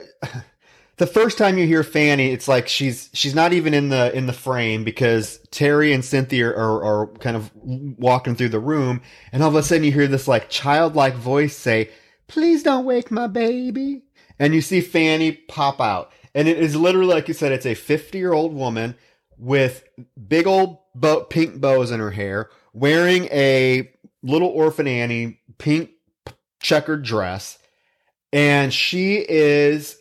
the first time you hear Fanny, it's like she's she's not even in the in the frame because Terry and Cynthia are, are kind of walking through the room, and all of a sudden you hear this like childlike voice say, please don't wake my baby. And you see Fanny pop out. And it is literally, like you said, it's a 50 year old woman with big old pink bows in her hair, wearing a little orphan Annie pink checkered dress. And she is,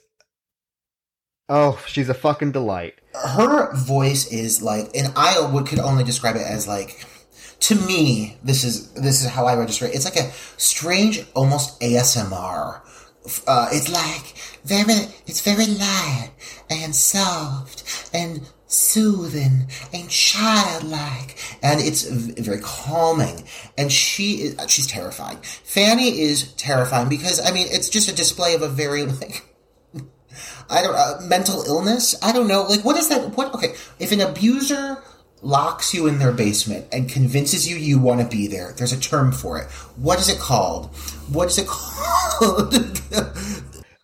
oh, she's a fucking delight. Her voice is like, and I would could only describe it as like, to me, this is this is how I register it. It's like a strange, almost ASMR. Uh, it's like very, it's very light and soft and soothing and childlike, and it's very calming. And she is, she's terrifying. Fanny is terrifying because I mean, it's just a display of a very *laughs* like. I don't uh, mental illness. I don't know. Like, what is that? What? Okay, if an abuser locks you in their basement and convinces you you want to be there, there's a term for it. What is it called? What is it *laughs* called?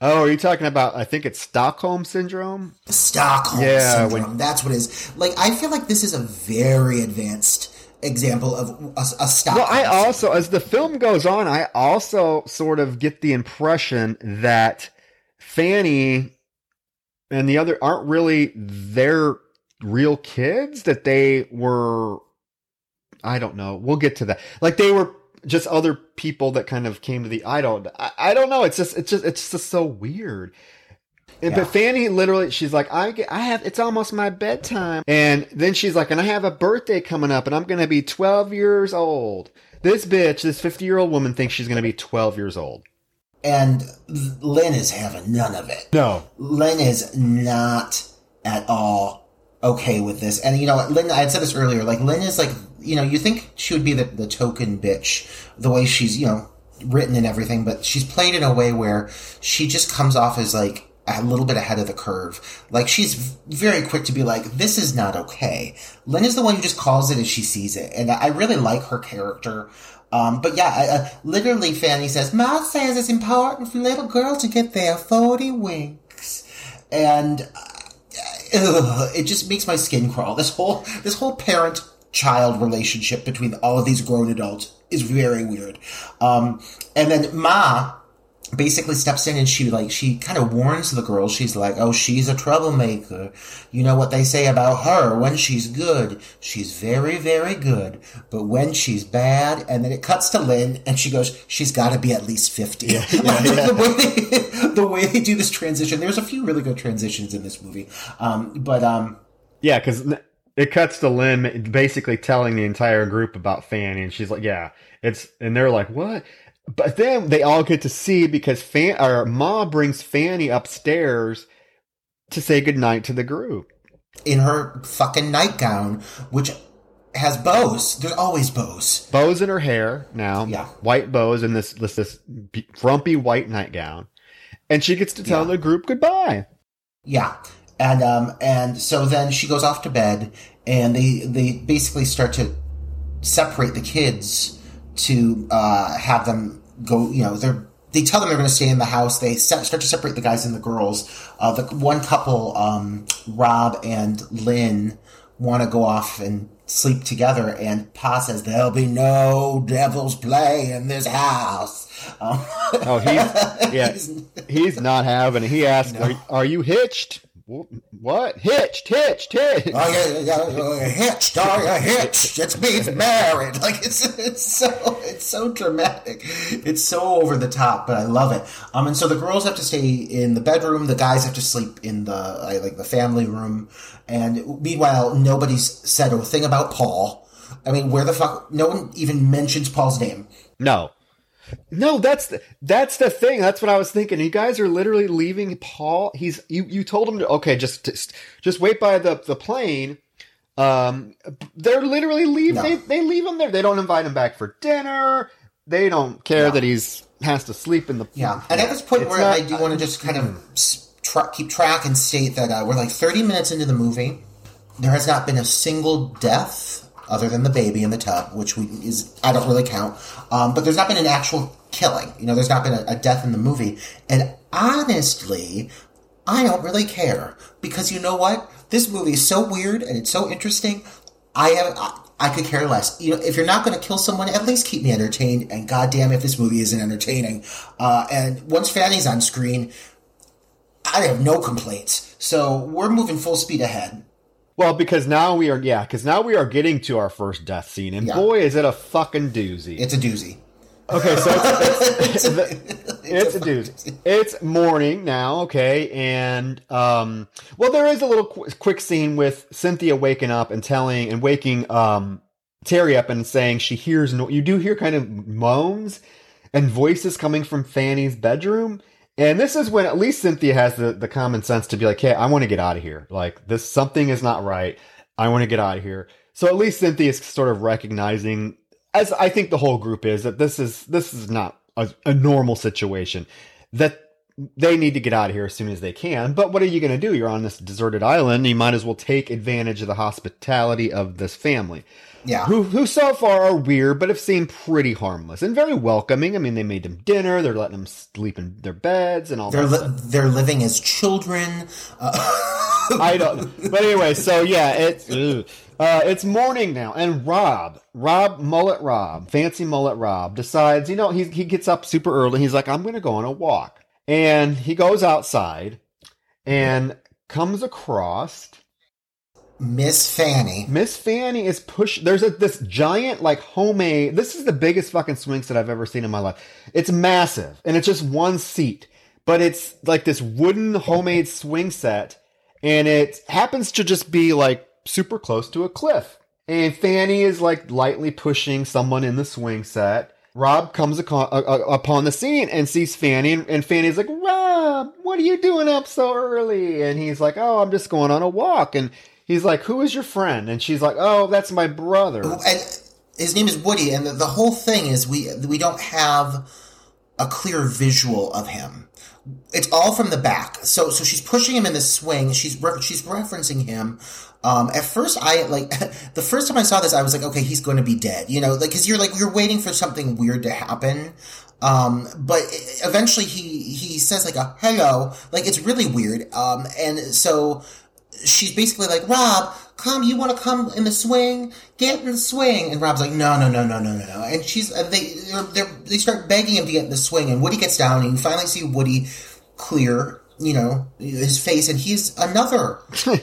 Oh, are you talking about? I think it's Stockholm syndrome. Stockholm Yeah, syndrome. when- That's what it is. Like, I feel like this is a very advanced example of a, a Stockholm. Well, I also, as the film goes on, I also sort of get the impression that Fanny and the other aren't really their real kids, that they were, I don't know. We'll get to that. Like they were just other people that kind of came to the, I don't, I, I don't know. It's just, it's just, it's just so weird. And- Yeah. But Fanny literally, she's like, I, get- I have, it's almost my bedtime. And then she's like, and I have a birthday coming up and I'm going to be 12 years old. This bitch, this 50 year old woman thinks she's going to be 12 years old. And Lynn is having none of it. No. Lynn is not at all okay with this. And you know, what, Lynn, I had said this earlier, like Lynn is like, you know, you think she would be the, the token bitch, the way she's, you know, written and everything, but she's played in a way where she just comes off as like a little bit ahead of the curve. Like she's very quick to be like, this is not okay. Lynn is the one who just calls it as she sees it. And I really like her character. Um, but yeah, uh, literally Fanny says, Ma says it's important for little girl to get their 40 winks. And ugh, it just makes my skin crawl. This whole this whole parent child relationship between all of these grown adults is very weird. Um, and then Ma basically steps in and she like she kind of warns the girl She's like, "Oh, she's a troublemaker. You know what they say about her? When she's good, she's very, very good. But when she's bad, and then it cuts to Lynn, and she goes, "She's got to be at least 50. *laughs* the, way they, *laughs* the way they do this transition. There's a few really good transitions in this movie, um, but um, Yeah, because it cuts to Lynn basically telling the entire group about Fanny, and she's like, "Yeah, it's," and they're like, "What?" But then they all get to see because Fan or Ma brings Fanny upstairs to say goodnight to the group. in her fucking nightgown, which has bows. There's always bows. Bows in her hair now, Yeah. white bows in this this this frumpy white nightgown, and she gets to tell Yeah. the group goodbye. Yeah. And um and so then she goes off to bed and they they basically start to separate the kids to uh have them go, you know, they're they tell them they're going to stay in the house. They se- start to separate the guys and the girls. Uh, the one couple, um, Rob and Lynn, want to go off and sleep together. And Pa says there'll be no devil's play in this house. Um, Oh, he's *laughs* yeah, He's- he's not having it. He asks, are, "Are you hitched?" "Wh- What? Hitched? Hitched? Hitched? Oh yeah, yeah, yeah, yeah, hitched. Oh yeah, hitched. It's means married. Like it's it's so it's so dramatic. It's so over the top, but I love it. Um, and so the girls have to stay in the bedroom. The guys have to sleep in the uh, like the family room. And meanwhile, nobody's said a thing about Paul. I mean, where the fuck? No one even mentions Paul's name. No. No, that's the, that's the thing. That's what I was thinking. You guys are literally leaving Paul. He's you. You told him to okay, just just, just wait by the the plane. Um, they're literally leave. No. They they leave him there. They don't invite him back for dinner. They don't care No. that he's has to sleep in the Yeah, and at this point where not- I do want to just kind of tra- keep track and state that uh, we're like 30 minutes into the movie. There has not been a single death other than the baby in the tub, which we, is I don't really count. Um, but there's not been an actual killing. You know, there's not been a, a death in the movie. And honestly, I don't really care because you know what? This movie is so weird and it's so interesting. I have I, I could care less. You know, if you're not going to kill someone, at least keep me entertained. And goddamn, if this movie isn't entertaining. Uh, and once Fanny's on screen, I have no complaints. So we're moving full speed ahead. Well, because now we are, yeah, because now we are getting to our first death scene, and Yeah. boy, is it a fucking doozy. It's a doozy. Okay, so it's, *laughs* it's, it's a *laughs* doozy. It's morning now, okay, and um, well, there is a little qu- quick scene with Cynthia waking up and telling and waking um Terry up and saying she hears no. You do hear kind of moans and voices coming from Fanny's bedroom. And this is when at least Cynthia has the, the common sense to be like, hey, I want to get out of here. Like, this, something is not right. I want to get out of here. So at least Cynthia is sort of recognizing, as I think the whole group is, that this is, this is not a, a normal situation. That they need to get out of here as soon as they can. But what are you going to do? You're on this deserted island. You might as well take advantage of the hospitality of this family Yeah. who who so far are weird but have seemed pretty harmless and very welcoming. I mean, they made them dinner, they're letting them sleep in their beds and all They're, that. li- they're living as children. Uh, *laughs* I don't. But anyway, so yeah, it's uh, it's morning now, and Rob, Rob Mullet Rob, fancy Mullet Rob, decides you know he he gets up super early. He's like, I'm going to go on a walk, and he goes outside and comes across Miss Fanny. Miss Fanny is push. There's a this giant like homemade. This is the biggest fucking swing set I've ever seen in my life. It's massive and it's just one seat, but it's like this wooden homemade swing set, and it happens to just be like super close to a cliff. And Fanny is like lightly pushing someone in the swing set. Rob comes upon the scene and sees Fanny, and Fanny's like, Rob, what are you doing up so early? And he's like, Oh, I'm just going on a walk. And he's like, Who is your friend? And she's like, Oh, that's my brother. and his name is Woody, and the, the whole thing is we we don't have a clear visual of him. It's all from the back. So so she's pushing him in the swing. She's re- she's referencing him. Um, at first, I like *laughs* the first time I saw this, I was like, okay, he's going to be dead. You know, like because you're like you're waiting for something weird to happen. Um, but eventually, he he says like a hello, like it's really weird. Um, and so she's basically like, Rob, come, you want to come in the swing? Get in the swing. And Rob's like, no, no, no, no, no, no, no. And she's, and they, they're, they're, they start begging him to get in the swing. And Woody gets down and you finally see Woody clear, you know, his face. And he's another *laughs*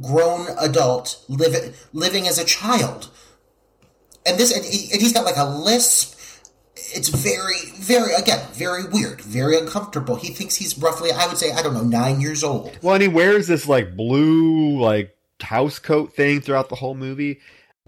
grown adult living, living as a child. And this, and, he, and he's got like a lisp. It's very, very, again, very weird, very uncomfortable. He thinks he's roughly, I would say, I don't know, nine years old. Well, and he wears this like blue like house coat thing throughout the whole movie.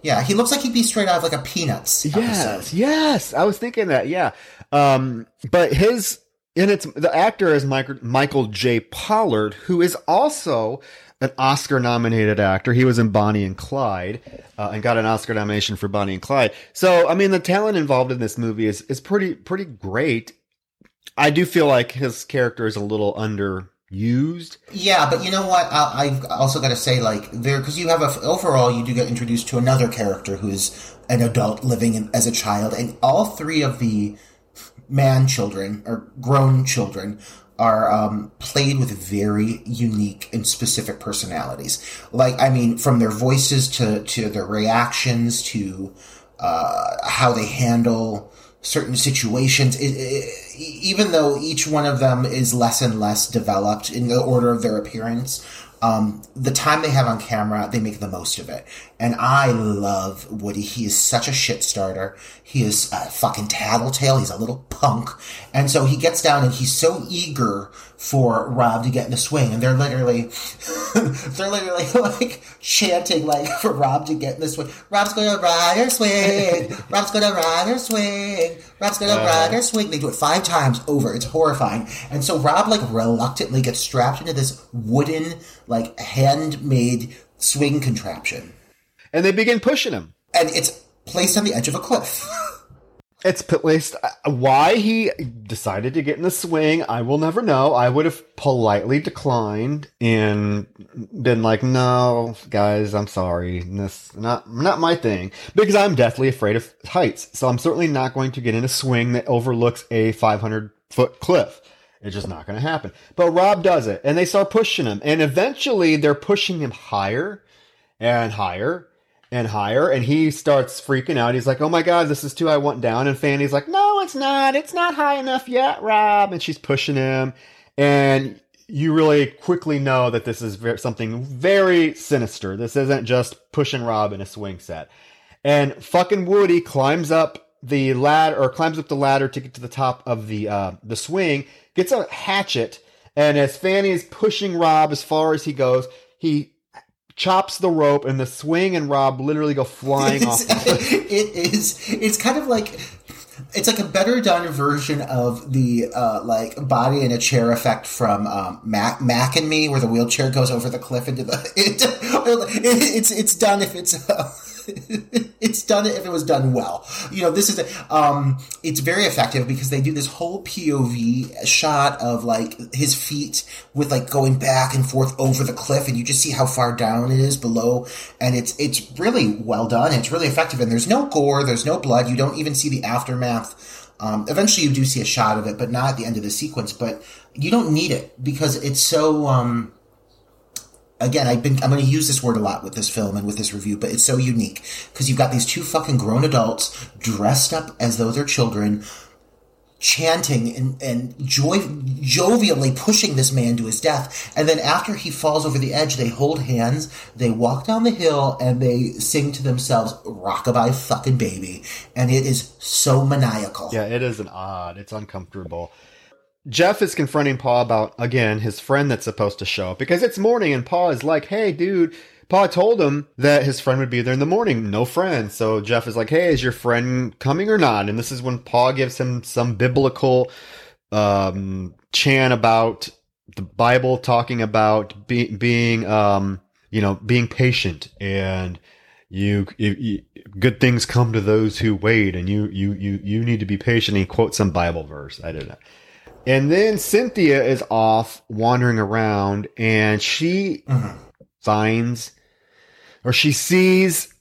Yeah, he looks like he'd be straight out of like a Peanuts Yes, episode. yes. I was thinking that. Yeah. Um, but his and it's the actor is Michael Michael J. Pollard, who is also an Oscar nominated actor. He was in Bonnie and Clyde, uh, and got an Oscar nomination for Bonnie and Clyde. So, I mean, the talent involved in this movie is is pretty pretty great. I do feel like his character is a little underused. Yeah, but you know what? I, I've also got to say, like, there because you have a overall, you do get introduced to another character who's an adult living in, as a child, and all three of the man children or grown children are um, played with very unique and specific personalities. Like, I mean, from their voices to to their reactions to uh, how they handle certain situations. It, it, even though each one of them is less and less developed in the order of their appearance, um, the time they have on camera, they make the most of it. And I love Woody. He is such a shit starter. He is a fucking tattletale. He's a little punk. And so he gets down and he's so eager for Rob to get in the swing. And they're literally, *laughs* they're literally *laughs* like chanting like for Rob to get in the swing. Rob's gonna ride her swing. Rob's gonna ride her swing. Rob's gonna ride her swing. They do it five times over. It's horrifying. And so Rob like reluctantly gets strapped into this wooden, like handmade swing contraption. And they begin pushing him. And it's placed on the edge of a cliff. *laughs* It's placed. uh, Why he decided to get in the swing, I will never know. I would have politely declined and been like, "No, guys, I'm sorry. This not not my thing." Because I'm deathly afraid of heights, so I'm certainly not going to get in a swing that overlooks a 500 foot cliff. It's just not going to happen. But Rob does it, and they start pushing him, and eventually they're pushing him higher and higher and higher. And he starts freaking out. He's like, "Oh my god, this is too. I want down. And Fanny's like, "No, it's not. It's not high enough yet, Rob." And she's pushing him, and you really quickly know that this is something very sinister. This isn't just pushing Rob in a swing set. And fucking Woody climbs up the ladder or climbs up the ladder to get to the top of the uh, the swing, gets a hatchet, and as Fanny is pushing Rob as far as he goes, he chops the rope and the swing and Rob literally go flying off. *laughs* it is it's kind of like it's like a better done version of the uh, like body in a chair effect from um, Mac, Mac and Me, where the wheelchair goes over the cliff into the. *laughs* It, it, it's it's done if it's. Uh, *laughs* it's done if it was done well. You know, this is a, um, it's very effective because they do this whole POV shot of like his feet with like going back and forth over the cliff, and you just see how far down it is below, and it's it's really well done. It's really effective, and there's no gore, there's no blood. You don't even see the aftermath. Um, eventually, you do see a shot of it, but not at the end of the sequence. But you don't need it because it's so. Um, again, I've been I'm going to use this word a lot with this film and with this review, but it's so unique because you've got these two fucking grown adults dressed up as though they're children, chanting and and joy, jovially pushing this man to his death, and then after he falls over the edge, they hold hands, they walk down the hill, and they sing to themselves "Rockabye fucking baby," and it is so maniacal. Yeah, it is an odd. It's uncomfortable. Jeff is confronting Pa about, again, his friend that's supposed to show up because it's morning and Pa is like, hey, dude, Pa told him that his friend would be there in the morning. No friend. So Jeff is like, hey, is your friend coming or not? And this is when Pa gives him some biblical um, chant about the Bible talking about be- being, um, you know, being patient and you, you, you, good things come to those who wait and you, you, you, you need to be patient. And he quotes some Bible verse. I don't know. And then Cynthia is off wandering around and she mm-hmm. finds or she sees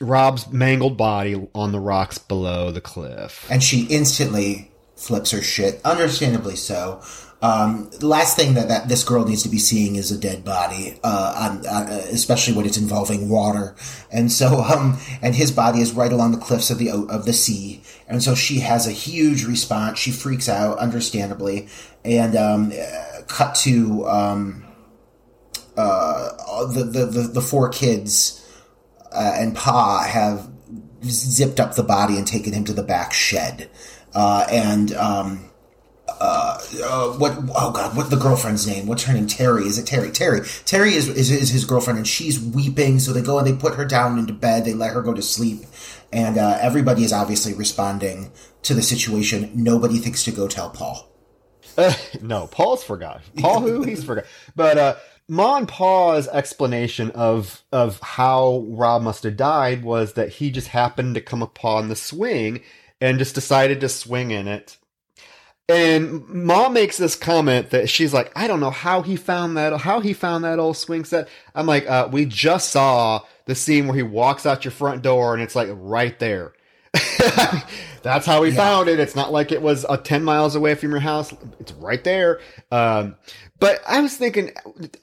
Rob's mangled body on the rocks below the cliff. And she instantly flips her shit, understandably so. Um, the last thing that, that this girl needs to be seeing is a dead body, uh, on, on, uh, especially when it's involving water. And so, um, and his body is right along the cliffs of the of the sea. And so she has a huge response. She freaks out, understandably. And um, uh, cut to um, uh, the, the, the the four kids uh, and Pa have zipped up the body and taken him to the back shed. Uh, and um, uh, uh, what? Oh God, what the girlfriend's name? What's her name? Terry. Is it Terry? Terry. Terry is, is, is his girlfriend, and she's weeping. So they go and they put her down into bed. They let her go to sleep, and uh, everybody is obviously responding to the situation. Nobody thinks to go tell Paul. Uh, *laughs* no, Paul's forgot. Paul who? He's *laughs* forgot. But uh, Ma and Pa's explanation of of how Rob must have died was that he just happened to come upon the swing and just decided to swing in it and mom makes this comment that she's like, I don't know how he found that, how he found that old swing set. I'm like, uh, we just saw the scene where he walks out your front door and it's like right there. *laughs* That's how we yeah. found it. It's not like it was a 10 miles away from your house. It's right there. Um, but I was thinking,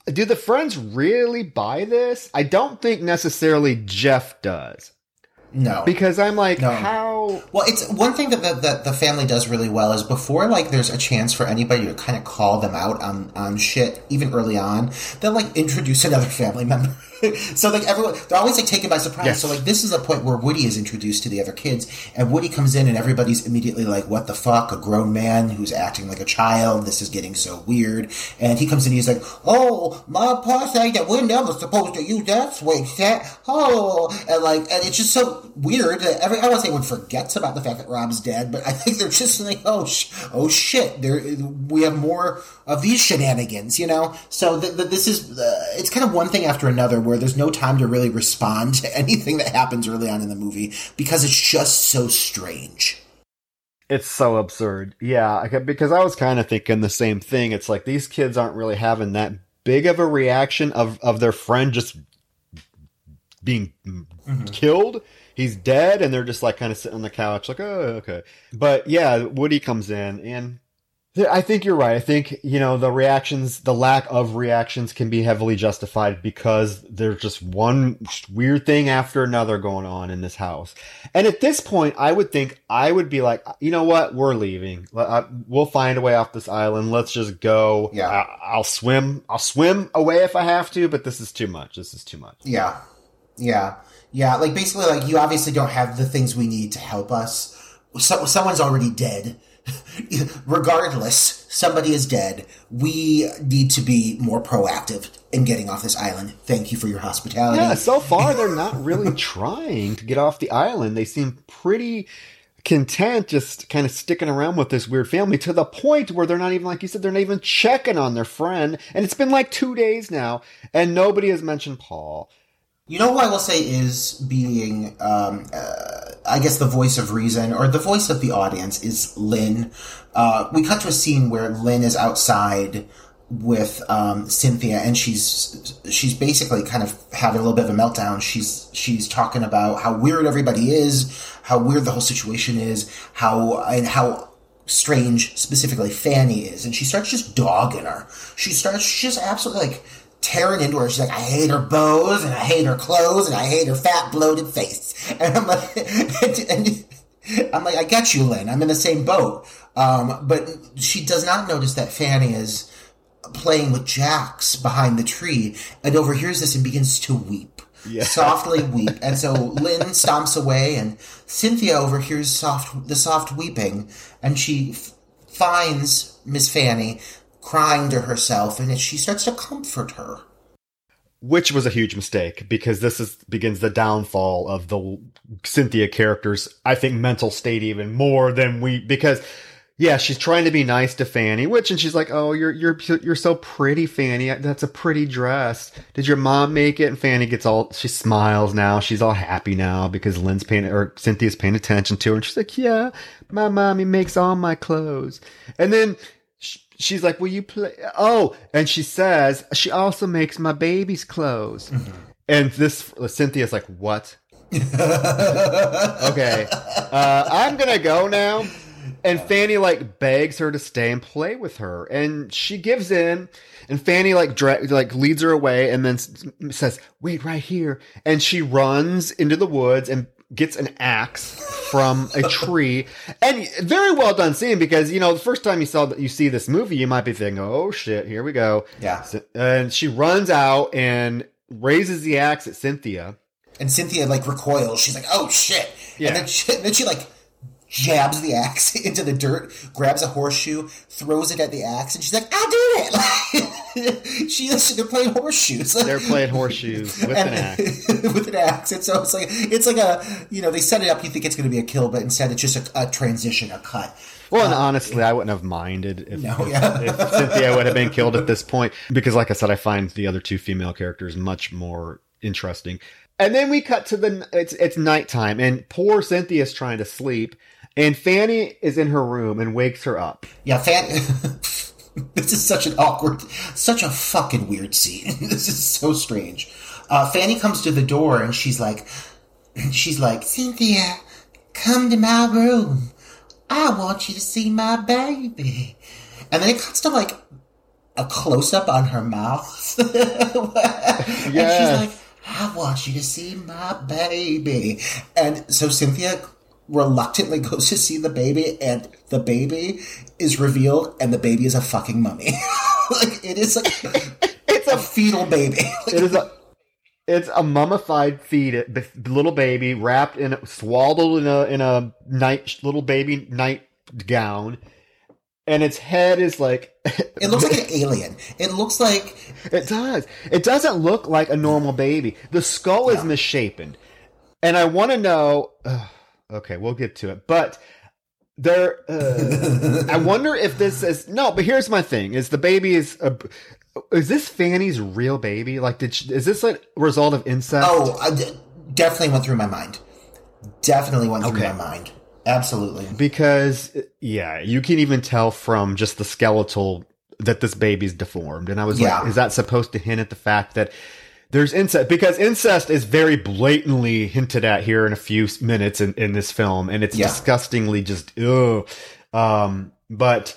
do the friends really buy this? I don't think necessarily Jeff does. No, because I'm like, no. how? Well, it's one thing that the, the, the family does really well is before like there's a chance for anybody to kind of call them out on on shit, even early on, they'll like introduce another *laughs* family member. so like everyone, they're always like taken by surprise. Yes. So like this is a point where Woody is introduced to the other kids, and Woody comes in, and everybody's immediately like, "What the fuck? A grown man who's acting like a child. This is getting so weird." And he comes in, and he's like, "Oh, my pa said that we're never supposed to use that swing set." Oh, and like, and it's just so weird that every I don't want to say one forgets about the fact that Rob's dead, but I think they're just like, "Oh, sh- oh shit!" There, we have more of these shenanigans, you know. So th- th- this is uh, it's kind of one thing after another where there's no time to really respond to *laughs* anything that happens early on in the movie because it's just so strange. It's so absurd. Yeah, because I was kind of thinking the same thing. It's like these kids aren't really having that big of a reaction of, of their friend just being mm-hmm. killed. He's dead, and they're just like kind of sitting on the couch, like, oh, okay. But yeah, Woody comes in, and I think you're right. I think, you know, the reactions, the lack of reactions can be heavily justified because there's just one weird thing after another going on in this house. And at this point, I would think I would be like, you know what? We're leaving. We'll find a way off this island. Let's just go. Yeah. I'll swim. I'll swim away if I have to, but this is too much. This is too much. Yeah. Yeah. Yeah. Like basically, like you obviously don't have the things we need to help us. So, someone's already dead *laughs* regardless, somebody is dead. We need to be more proactive in getting off this island. Thank you for your hospitality. Yeah, so far *laughs* they're not really trying to get off the island. They seem pretty content just kind of sticking around with this weird family to the point where they're not even like you said they're not even checking on their friend and it's been like 2 days now and nobody has mentioned Paul you know who I will say is being, um, uh, I guess, the voice of reason or the voice of the audience is Lynn. Uh, we cut to a scene where Lynn is outside with um, Cynthia, and she's she's basically kind of having a little bit of a meltdown. She's she's talking about how weird everybody is, how weird the whole situation is, how and how strange specifically Fanny is, and she starts just dogging her. She starts just absolutely like tearing into her. She's like, I hate her bows and I hate her clothes and I hate her fat bloated face. *laughs* And I'm like, and, and I'm like, I get you, Lynn. I'm in the same boat. Um, but she does not notice that Fanny is playing with Jax behind the tree and overhears this and begins to weep. Yeah. *laughs* Softly weep. And so Lynn stomps away and Cynthia overhears soft, the soft weeping and she f- finds Miss Fanny crying to herself, and she starts to comfort her. Which was a huge mistake because this is begins the downfall of the Cynthia character's, I think, mental state even more than we because yeah, she's trying to be nice to Fanny, which and she's like, "Oh, you're you're you're so pretty, Fanny. That's a pretty dress. Did your mom make it?" And Fanny gets all she smiles now. She's all happy now because Lynn's paying or Cynthia's paying attention to her, and she's like, "Yeah, my mommy makes all my clothes." And then she's like, "Will you play?" Oh, and she says she also makes my baby's clothes. Mm-hmm. And this Cynthia's like, "What?" *laughs* okay, uh, I'm gonna go now. And Fanny like begs her to stay and play with her, and she gives in. And Fanny like dra- like leads her away, and then s- says, "Wait right here." And she runs into the woods and gets an axe from a tree. And very well done scene because you know the first time you saw that you see this movie you might be thinking oh shit here we go. Yeah. So, and she runs out and raises the axe at cynthia. And cynthia like recoils. She's like oh shit. Yeah. and then she, and then she like jabs the axe *laughs* into the dirt, grabs a horseshoe, throws it at the axe, and she's like, "I did it!" *laughs* she they're playing horseshoes. They're *laughs* playing horseshoes with and, an axe. with an axe, and so it's like it's like a you know they set it up. You think it's going to be a kill, but instead it's just a, a transition, a cut. Well, and uh, honestly, I wouldn't have minded if, no, yeah. if, if Cynthia would have been killed at this point because, like I said, I find the other two female characters much more interesting. And then we cut to the it's it's nighttime, and poor Cynthia's trying to sleep, and Fanny is in her room and wakes her up. Yeah, Fanny. *laughs* this is such an awkward, such a fucking weird scene. *laughs* this is so strange. Uh, Fanny comes to the door and she's like, *clears throat* she's like, Cynthia, come to my room. I want you to see my baby. And then it cuts to like a close up on her mouth. yes. *laughs* And she's like, I want you to see my baby. And so Cynthia reluctantly *laughs* goes to see the baby, and the baby is revealed, and the baby is a fucking mummy. *laughs* like it is like it's a fetal baby. *laughs* Like, it is a. It's a mummified feet, little baby wrapped in, swaddled in a in a night little baby nightgown, and its head is like. it looks like an alien. It looks like it does. It doesn't look like a normal baby. The skull is misshapen, and I want to know. Uh, Okay, we'll get to it. But there, uh, I *laughs* wonder if this is no. But here's my thing: is the baby is a, is this Fanny's real baby? Like, did she, is this a result of incest? Oh, I d- definitely went through my mind. Definitely went through okay. my mind. Absolutely. Because yeah, you can even tell from just the skeletal that this baby's deformed. And I was yeah. like, is that supposed to hint at the fact that there's incest because incest is very blatantly hinted at here in a few minutes in, in this film, and it's yeah. disgustingly just ugh. Um, but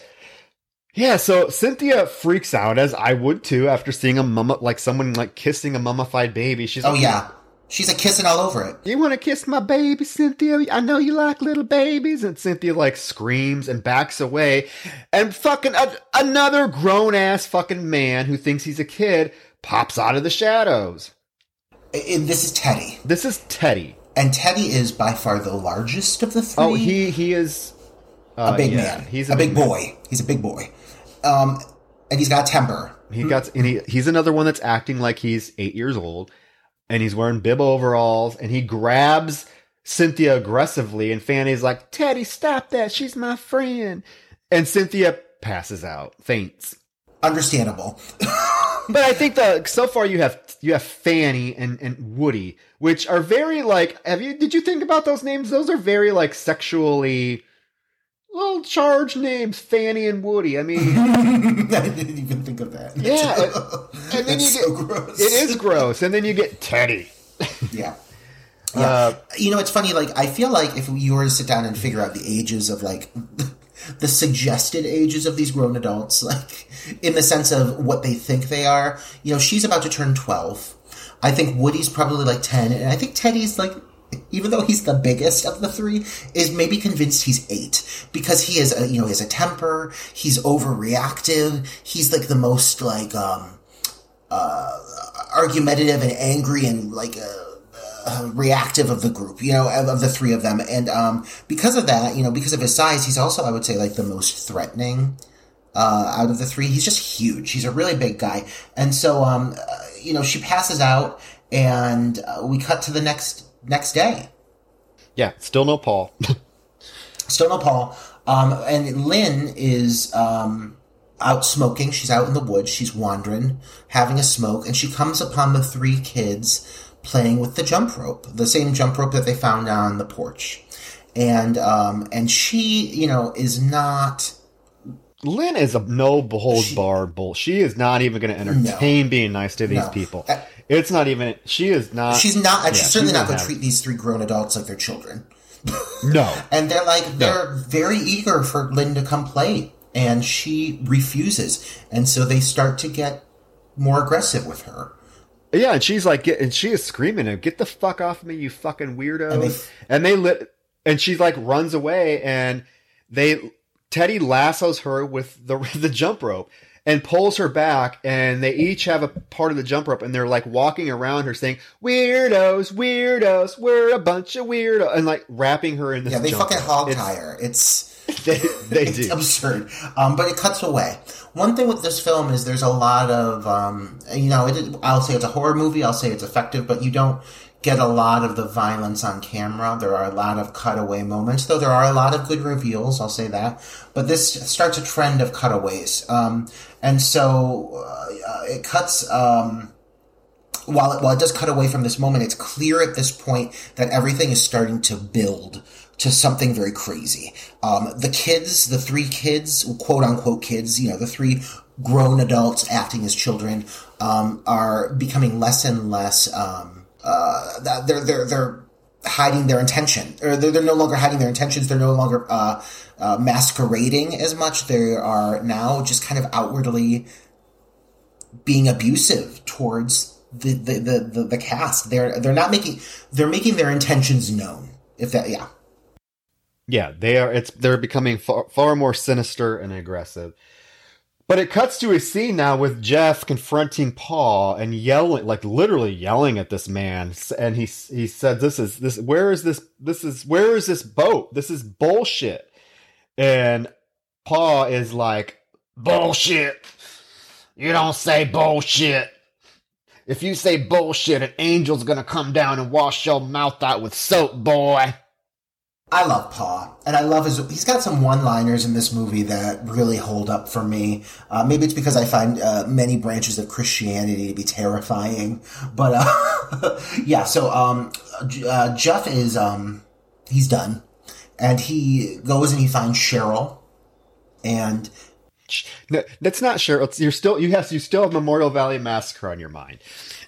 Yeah, so Cynthia freaks out as I would too after seeing a mumma like someone like kissing a mummified baby. She's Oh like, yeah, she's like kissing all over it. You want to kiss my baby, Cynthia? I know you like little babies. And Cynthia like screams and backs away. And fucking a- another grown ass fucking man who thinks he's a kid pops out of the shadows. And this is Teddy, This is Teddy. and Teddy is by far the largest of the three. Oh, he he is uh, a big yeah, man. He's a, big boy. He's a big boy. Um, and he's got temper. He got and he he's another one that's acting like he's eight years old, and he's wearing bib overalls, and he grabs Cynthia aggressively, and Fanny's like, "Teddy, stop that! She's my friend." And Cynthia passes out, faints. Understandable. *laughs* But I think the so far you have you have Fanny and and Woody, which are very like. Have you did you think about those names? Those are very like sexually. Little charged names, Fanny and Woody. I mean, *laughs* I didn't even think of that. Yeah, and *laughs* then you so get gross. it is gross, and then you get Teddy. Yeah. Uh, You know, it's funny. Like, I feel like if you were to sit down and figure out the ages of like the suggested ages of these grown adults, like in the sense of what they think they are, you know, she's about to turn twelve. I think Woody's probably like ten, and I think Teddy's like. Even though he's the biggest of the three, is maybe convinced he's eight because he is, a, you know, he has a temper. He's overreactive. He's like the most like um, uh, argumentative and angry and like uh, uh, reactive of the group, you know, of, of the three of them. And um, because of that, you know, because of his size, he's also, I would say, like the most threatening uh, out of the three. He's just huge. He's a really big guy. And so, um, uh, you know, she passes out, and uh, we cut to the next next day. yeah, still no Paul. *laughs* Still no Paul. Um, and Lynn is um, out smoking. She's out in the woods. She's wandering, having a smoke, and she comes upon the three kids playing with the jump rope, the same jump rope that they found on the porch. And um, and she, you know, is not. Lynn is a no holds She- barred bull. She is not even going to entertain being nice to these No. people. Uh, It's not even. She is not. She's not. yeah, she's certainly not going to treat these three grown adults like they're children. *laughs* No. And they're like, they're very eager for Lynn to come play. And she refuses. And so they start to get more aggressive with her. Yeah, and she's like, get, and she is screaming, "Get the fuck off me, you fucking weirdo!" And And they- they, lit, and she's like runs away, and they Teddy lassos her with the *laughs* the jump rope and pulls her back, and they each have a part of the jump rope, and they're like walking around her saying, "Weirdos, weirdos, we're a bunch of weirdos," and like wrapping her in this. Yeah, they fucking hog tie her. It's *laughs* They, they it's do. absurd. Um, but it cuts away. One thing with this film is there's a lot of um, you know, it, I'll say it's a horror movie. I'll say it's effective, but you don't get a lot of the violence on camera. There are a lot of cutaway moments, though there are a lot of good reveals. I'll say that. But this starts a trend of cutaways, um, and so uh, it cuts. Um, while it, while it does cut away from this moment, it's clear at this point that everything is starting to build to something very crazy. Um, the kids, the three kids, quote unquote kids, you know, the three grown adults acting as children, um, are becoming less and less. Um, uh, they're they're they're hiding their intention, or they're, they're no longer hiding their intentions. They're no longer uh, uh, masquerading as much. They are now just kind of outwardly being abusive towards the the, the, the, the cast. They're they're not making they're making their intentions known. If that yeah. Yeah, they are. It's they're becoming far, far more sinister and aggressive. But it cuts to a scene now with Jeff confronting Pa and yelling, like literally yelling at this man. And he he said, "This is this. Where is this? This is where is this boat? This is bullshit." And Pa is like, "Bullshit! You don't say bullshit." If you say bullshit, an angel's gonna come down and wash your mouth out with soap, boy. I love Pa, and I love his. He's got some one-liners in this movie that really hold up for me. Uh, maybe it's because I find uh, many branches of Christianity to be terrifying, but uh, *laughs* yeah. So um, uh, Jeff is um, he's done, and he goes and he finds Cheryl, and No, that's not Cheryl. It's, you're still you have you still have Memorial Valley Massacre on your mind.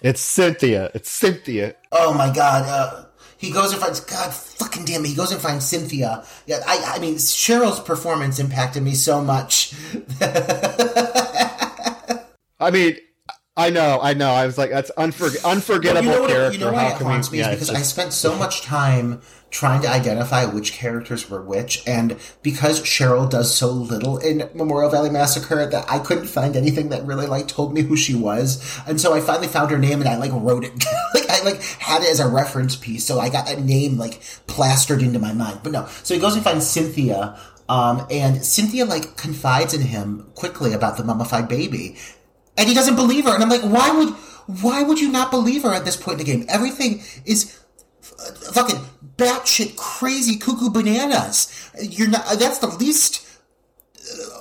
It's Cynthia. It's Cynthia. oh my god, uh, he goes and finds God fucking damn it. He goes and finds Cynthia. Yeah, I I mean Cheryl's performance impacted me so much. *laughs* I mean, I know, I know. I was like, that's unfor- unforgettable you know what, character. You know why How it haunts me yeah, because I spent so much time trying to identify which characters were which, and because Cheryl does so little in Memorial Valley Massacre, that I couldn't find anything that really like told me who she was, and so I finally found her name and I like wrote it, I like had it as a reference piece, so I got that name like plastered into my mind. But no, so he goes and finds Cynthia. Um, and Cynthia like confides in him quickly about the mummified baby, and he doesn't believe her. And I'm like, why would why would you not believe her at this point in the game? Everything is f- fucking batshit crazy cuckoo bananas. You're not. That's the least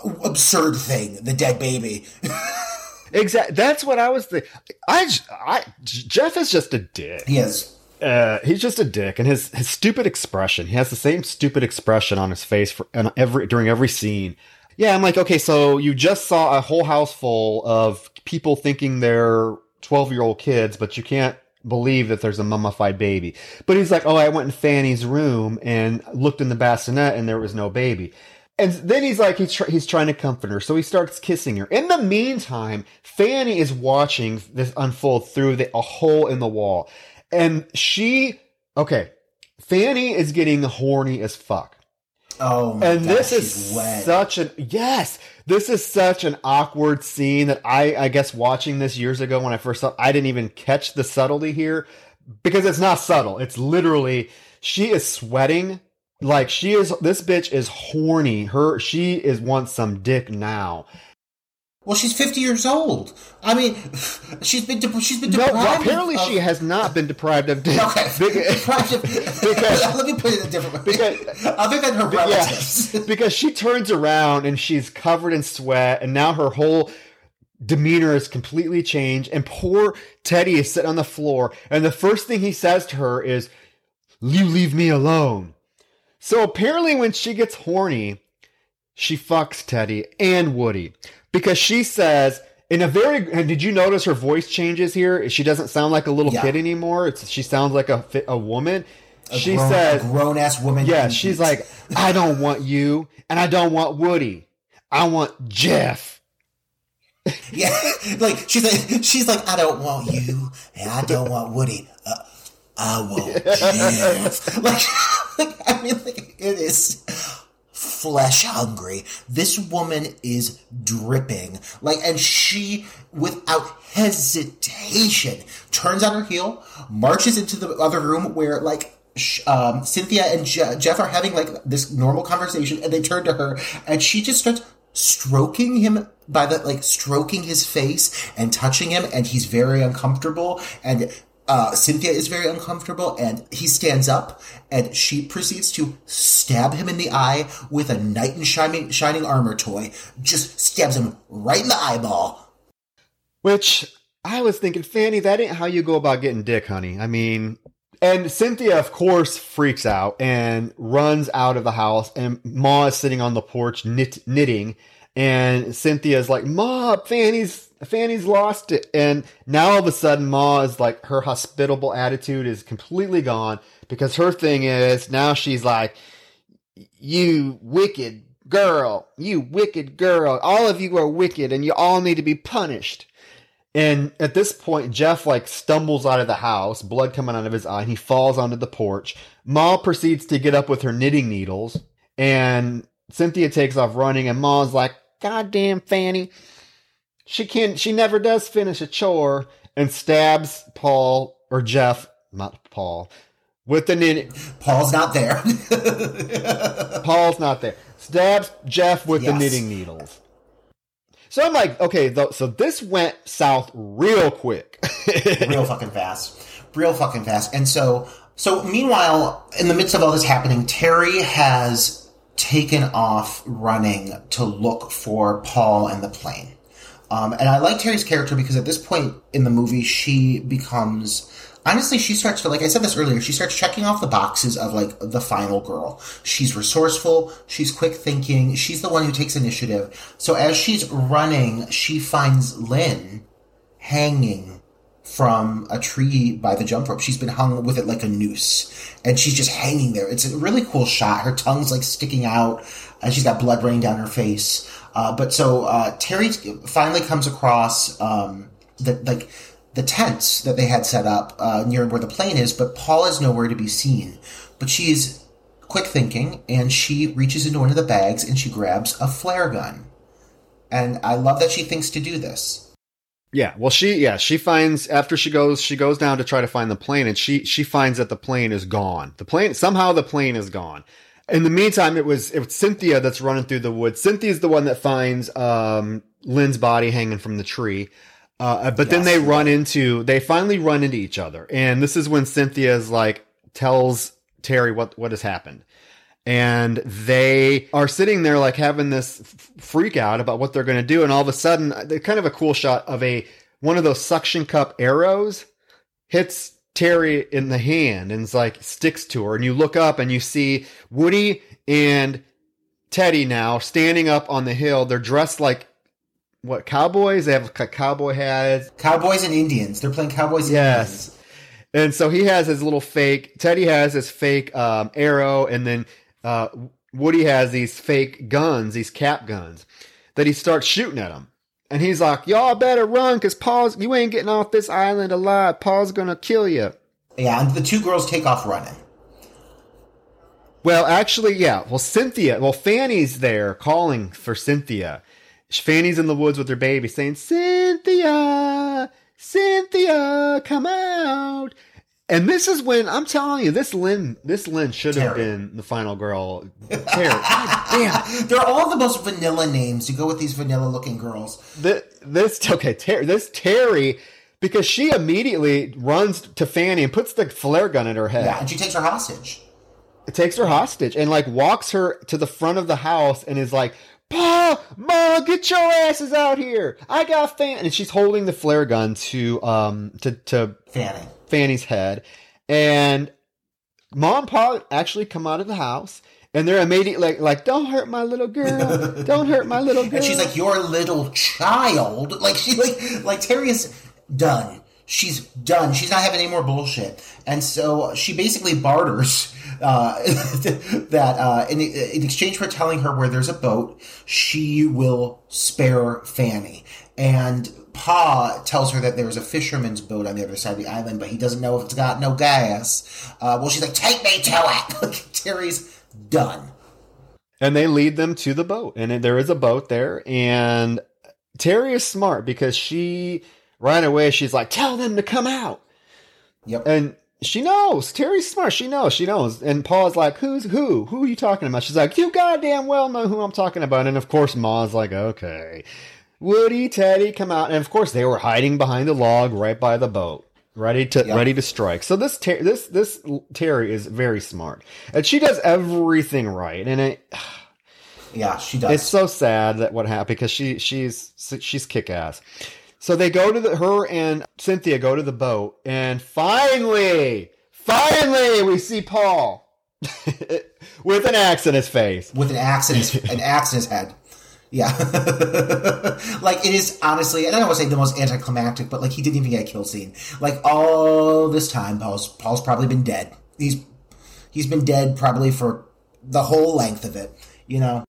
uh, absurd thing. The dead baby. *laughs* Exactly. That's what I was thinking. I, I- Jeff is just a dick. he is. Uh, he's just a dick, and his his stupid expression. He has the same stupid expression on his face for and every during every scene. Yeah, I'm like, okay, so you just saw a whole house full of people thinking they're 12 year old kids, but you can't believe that there's a mummified baby. But he's like, oh, I went in Fanny's room and looked in the bassinet, and there was no baby. And then he's like, he's, tr- he's trying to comfort her. So he starts kissing her. In the meantime, Fanny is watching this unfold through the, a hole in the wall. And she, okay, Fanny is getting horny as fuck. Oh And god, this is wet. such an, yes, this is such an awkward scene that I, I guess watching this years ago when I first saw, I didn't even catch the subtlety here because it's not subtle. It's literally, she is sweating. Like she is, this bitch is horny. Her, she is wants some dick now. well, she's 50 years old. I mean, *laughs* she's been de- she's been No, deprived. well, apparently of, she has not been deprived of dick. Okay. Because- *laughs* *laughs* Deprived of- because- let me put it in a different way. because- Other than her relatives. Yeah, because she turns around and she's covered in sweat, and now her whole demeanor is completely changed. And poor Teddy is sitting on the floor, and the first thing he says to her is, "You leave me alone." So apparently, when she gets horny, she fucks Teddy and Woody because she says. In a very, and did you notice her voice changes here? She doesn't sound like a little Yeah. kid anymore. It's, she sounds like a a woman. she grown, says, grown ass woman. yeah, she's like, I don't want you, and I don't want Woody. I want Jeff. *laughs* Yeah, like she's like she's like I don't want you, and I don't want Woody. I want Jeff. Like, like, *laughs* I mean, like it is flesh hungry. This woman is dripping. Like, and she, without hesitation, turns on her heel, marches into the other room where like. Um, Cynthia and Je- Jeff are having like this normal conversation, and they turn to her, and she just starts stroking him by the like stroking his face and touching him, and he's very uncomfortable. And uh, Cynthia is very uncomfortable, and he stands up, and she proceeds to stab him in the eye with a knight in shining shining armor toy. Just stabs him right in the eyeball. Which I was thinking, Fanny, that ain't how you go about getting dick, honey. I mean, and Cynthia, of course, freaks out and runs out of the house, and Ma is sitting on the porch knit, knitting, and Cynthia's like, Ma, Fanny's Fanny's lost it, and now all of a sudden, Ma is like, her hospitable attitude is completely gone because her thing is now she's like, you wicked girl, you wicked girl, all of you are wicked, and you all need to be punished. And at this point, Jeff like stumbles out of the house, blood coming out of his eye, and he falls onto the porch. Ma proceeds to get up with her knitting needles, and Cynthia takes off running, and Ma's like, God damn Fanny. She can she never does finish a chore and stabs Paul or Jeff, not Paul, with the knitting Paul's not there. *laughs* Paul's not there. Stabs Jeff with the knitting needles. So I'm like, okay, th- so this went south real quick. *laughs* real fucking fast real fucking fast and so so meanwhile in the midst of all this happening terry has taken off running to look for paul and the plane um, and i like terry's character because at this point in the movie she becomes honestly she starts to like i said this earlier she starts checking off the boxes of like the final girl she's resourceful she's quick thinking she's the one who takes initiative so as she's running she finds lynn hanging from a tree by the jump rope. She's been hung with it like a noose, and she's just hanging there. It's a really cool shot. Her tongue's like sticking out, and she's got blood running down her face. Uh, but so uh, Terry finally comes across um, the like the tents that they had set up uh, near where the plane is, but Paul is nowhere to be seen. But she's quick thinking, and she reaches into one of the bags and she grabs a flare gun. And I love that she thinks to do this. Yeah, well, she yeah she finds after she goes she goes down to try to find the plane, and she she finds that the plane is gone. The plane somehow the plane is gone. In the meantime, it was it was Cynthia that's running through the woods. Cynthia's the one that finds um, Lynn's body hanging from the tree. Uh, but yes. then they run into they finally run into each other, and this is when Cynthia is like tells Terry what what has happened and they are sitting there like having this freak out about what they're going to do and all of a sudden kind of a cool shot of a one of those suction cup arrows hits terry in the hand and it's like sticks to her and you look up and you see woody and teddy now standing up on the hill they're dressed like what cowboys they have cowboy hats cowboys and indians they're playing cowboys and yes indians. And so he has his little fake. Teddy has his fake um, arrow, and then uh, Woody has these fake guns, these cap guns, that he starts shooting at them. And he's like, y'all better run because Pa's, you ain't getting off this island alive. Pa's going to kill you. Yeah, and the two girls take off running. Well, actually, yeah. Well, Cynthia, well, Fanny's there calling for Cynthia. Fanny's in the woods with her baby saying, Cynthia, Cynthia, come out. And this is when I'm telling you, this Lynn, this Lynn should have been the final girl. *laughs* Terry, damn, they're all the most vanilla names to go with these vanilla-looking girls. The, this okay, Terry, this Terry, because she immediately runs to Fanny and puts the flare gun in her head. Yeah, and she takes her hostage. It takes her hostage and like walks her to the front of the house and is like, Pa, Ma, get your asses out here! I got Fanny, and she's holding the flare gun to um to to Fanny Fanny's head. And mom and pa actually come out of the house and they're immediately like, like, don't hurt my little girl. *laughs* Don't hurt my little girl. And she's like, your little child. Like she like like Terry is done. She's done. She's not having any more bullshit. And so she basically barters uh, *laughs* that uh, in, in exchange for telling her where there's a boat, she will spare Fanny. And Pa tells her that there's a fisherman's boat on the other side of the island, but he doesn't know if it's got no gas. Uh, well, she's like, "Take me to it." *laughs* Terry's done. And they lead them to the boat, and there is a boat there. And Terry is smart because she right away she's like, "Tell them to come out." Yep. And she knows. Terry's smart. She knows. She knows. And Pa's like, "Who's who? Who are you talking about?" She's like, "You goddamn well know who I'm talking about." And of course, Ma's like, "Okay." Woody, Teddy come out, and of course they were hiding behind the log right by the boat, ready to yep. ready to strike. So this ter- this this Terry is very smart, and she does everything right. And it, *sighs* yeah, she does. It's so sad that what happened because she she's she's kick ass. So they go to the her and Cynthia go to the boat, and finally, finally, we see Paul *laughs* with an axe in his face, with an axe in his an axe in his head. Yeah. *laughs* like it is honestly, and I don't want to say the most anticlimactic, but like he didn't even get a kill scene. Like all this time, Paul's Paul's probably been dead. He's he's been dead probably for the whole length of it, you know.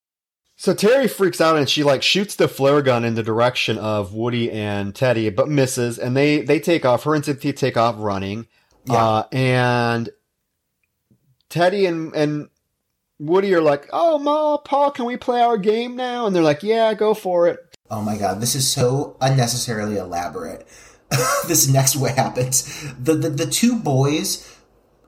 So Terry freaks out and she like shoots the flare gun in the direction of Woody and Teddy, but misses, and they they take off. Her and Cynthia take off running, yeah. uh, and Teddy and and Woody are like, "Oh, Ma, Pa, can we play our game now?" And they're like, "Yeah, go for it." Oh my god, this is so unnecessarily elaborate. *laughs* this next what happens. The, the the two boys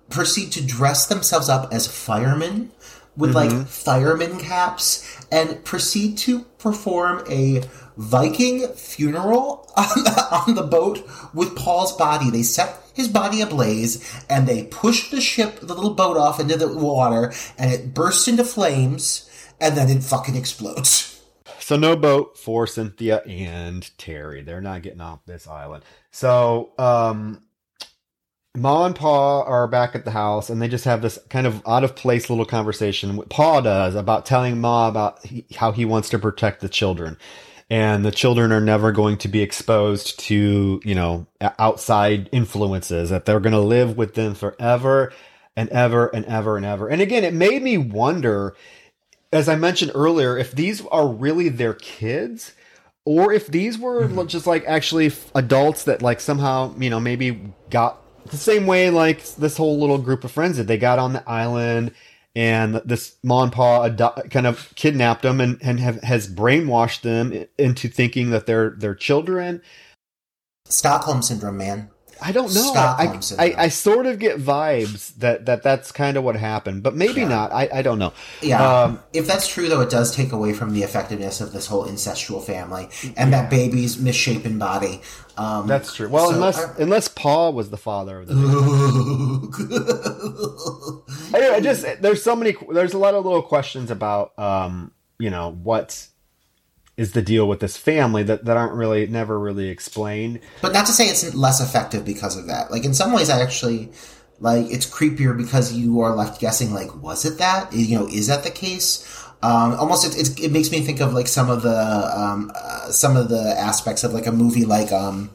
proceed to dress themselves up as firemen with mm-hmm. like fireman caps and proceed to perform a Viking funeral *laughs* on the, on the boat with Paul's body. They set his body ablaze and they push the ship, the little boat off into the water and it bursts into flames and then it fucking explodes. *laughs* So no boat for Cynthia and Terry. They're not getting off this island. So um Ma and Pa are back at the house and they just have this kind of out of place little conversation. What Pa does about telling Ma about he, how he wants to protect the children. And the children are never going to be exposed to, you know, outside influences, that they're going to live with them forever and ever and ever and ever. And again, it made me wonder, as I mentioned earlier, if these are really their kids or if these were mm-hmm. just like actually adults that like somehow, you know, maybe got the same way like this whole little group of friends did. They got on the island and this mom and pa kind of kidnapped them and, and have, has brainwashed them into thinking that they're their children. Stockholm syndrome, man. I don't know. I, I, I, sort of get vibes that, that that's kind of what happened, but maybe yeah. not. I, I don't know. Yeah. Um, if that's true, though, it does take away from the effectiveness of this whole incestual family and yeah. that baby's misshapen body. Um, that's true. Well, so unless I, unless Paul was the father of the. anyway, I just there's so many. There's a lot of little questions about um, you know what is the deal with this family that, that aren't really never really explained. But not to say it's less effective because of that. Like in some ways, I actually like it's creepier because you are left guessing. Like, was it that? You know, is that the case? Um, almost, it, it, it, makes me think of like some of the um, uh, some of the aspects of like a movie like um,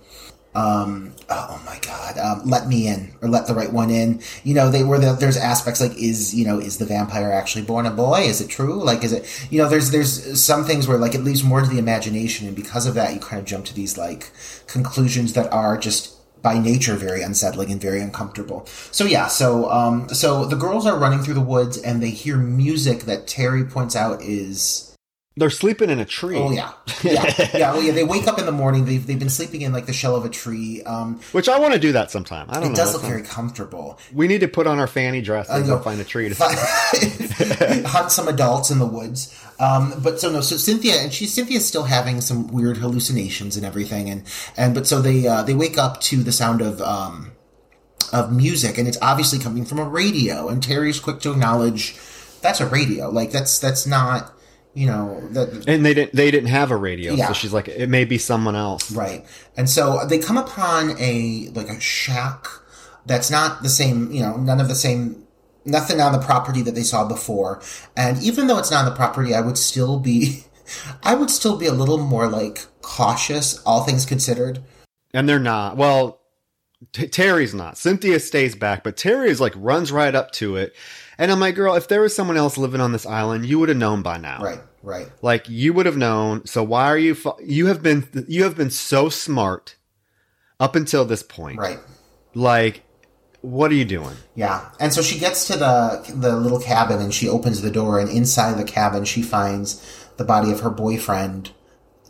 um, oh my god, um, let me in or let the right one in. You know, they were the, there's aspects like is you know is the vampire actually born a boy? Is it true? Like is it you know there's there's some things where like it leaves more to the imagination, and because of that, you kind of jump to these like conclusions that are just by nature very unsettling and very uncomfortable. So yeah, so um, so the girls are running through the woods and they hear music that Terry points out is they're sleeping in a tree. Oh yeah, yeah, *laughs* yeah. Well, yeah. They wake up in the morning. They've, they've been sleeping in like the shell of a tree. Um, Which I want to do that sometime. I don't it know. It does look very comfortable. We need to put on our fanny dresses and go find a tree to *laughs* hunt *laughs* some adults in the woods. Um, but so no, so Cynthia and she Cynthia's still having some weird hallucinations and everything, and and but so they uh, they wake up to the sound of. Um, of music, and it's obviously coming from a radio. And Terry's quick to acknowledge that's a radio. Like that's that's not you know that and they didn't they didn't have a radio yeah. so she's like it may be someone else. Right. And so they come upon a like a shack that's not the same you know none of the same nothing on the property that they saw before. And even though it's not on the property i would still be *laughs* i would still be a little more like cautious all things considered. And they're not well T- terry's not. Cynthia stays back but terry is like runs right up to it and I'm like, girl, if there was someone else living on this island, you would have known by now. Right, right. Like you would have known. So why are you? You have been you have been so smart up until this point. Right. Like, what are you doing? Yeah. And so she gets to the the little cabin and she opens the door and inside the cabin she finds the body of her boyfriend,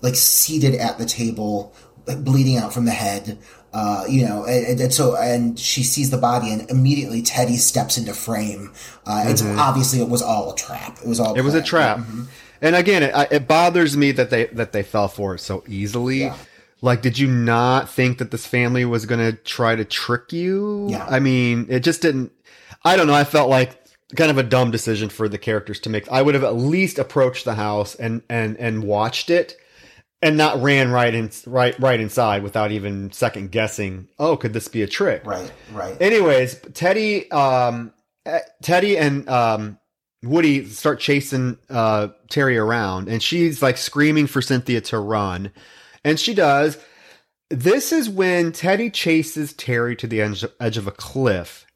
like seated at the table, bleeding out from the head. Uh, you know, and, and, so, and she sees the body, and immediately Teddy steps into frame. Uh, it's mm-hmm. obviously it was all a trap. It was all. It was a trap. Mm-hmm. And again, it, it, bothers me that they that they fell for it so easily. Yeah. Like, did you not think that this family was going to try to trick you? Yeah. I mean, it just didn't. I don't know. I felt like kind of a dumb decision for the characters to make. I would have at least approached the house and and and watched it and not ran right in right right inside without even second guessing. Oh, could this be a trick? Right, right. Anyways, Teddy, um, eh, Teddy and um, Woody start chasing uh, Terry around, and she's like screaming for Cynthia to run, and she does. This is when Teddy chases Terry to the edge, edge of a cliff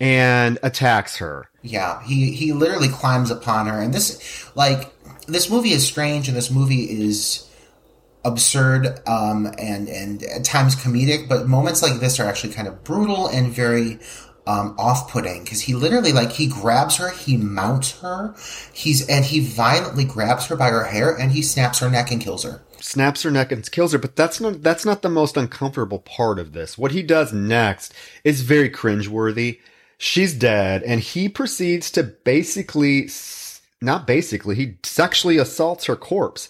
and attacks her. Yeah, he he literally climbs upon her, and this like this movie is strange, and this movie is absurd um, and and at times comedic, but moments like this are actually kind of brutal and very um, off-putting because he literally like he grabs her, he mounts her, he's and he violently grabs her by her hair and he snaps her neck and kills her. Snaps her neck and kills her, but that's not that's not the most uncomfortable part of this. What he does next is very cringeworthy. She's dead, and he proceeds to basically, not basically, he sexually assaults her corpse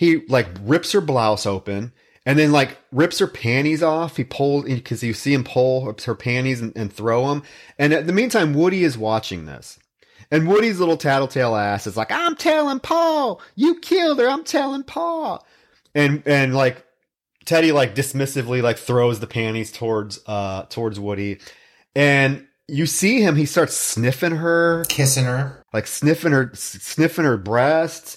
he like rips her blouse open and then like rips her panties off. He pulls because you see him pull her panties and, and throw them. And in the meantime, Woody is watching this. And Woody's little tattletale ass is like, I'm telling Pa, you killed her. I'm telling Pa. And, and like Teddy like dismissively like throws the panties towards, uh, towards Woody. And you see him, he starts sniffing her, kissing her, like sniffing her, sniffing her breasts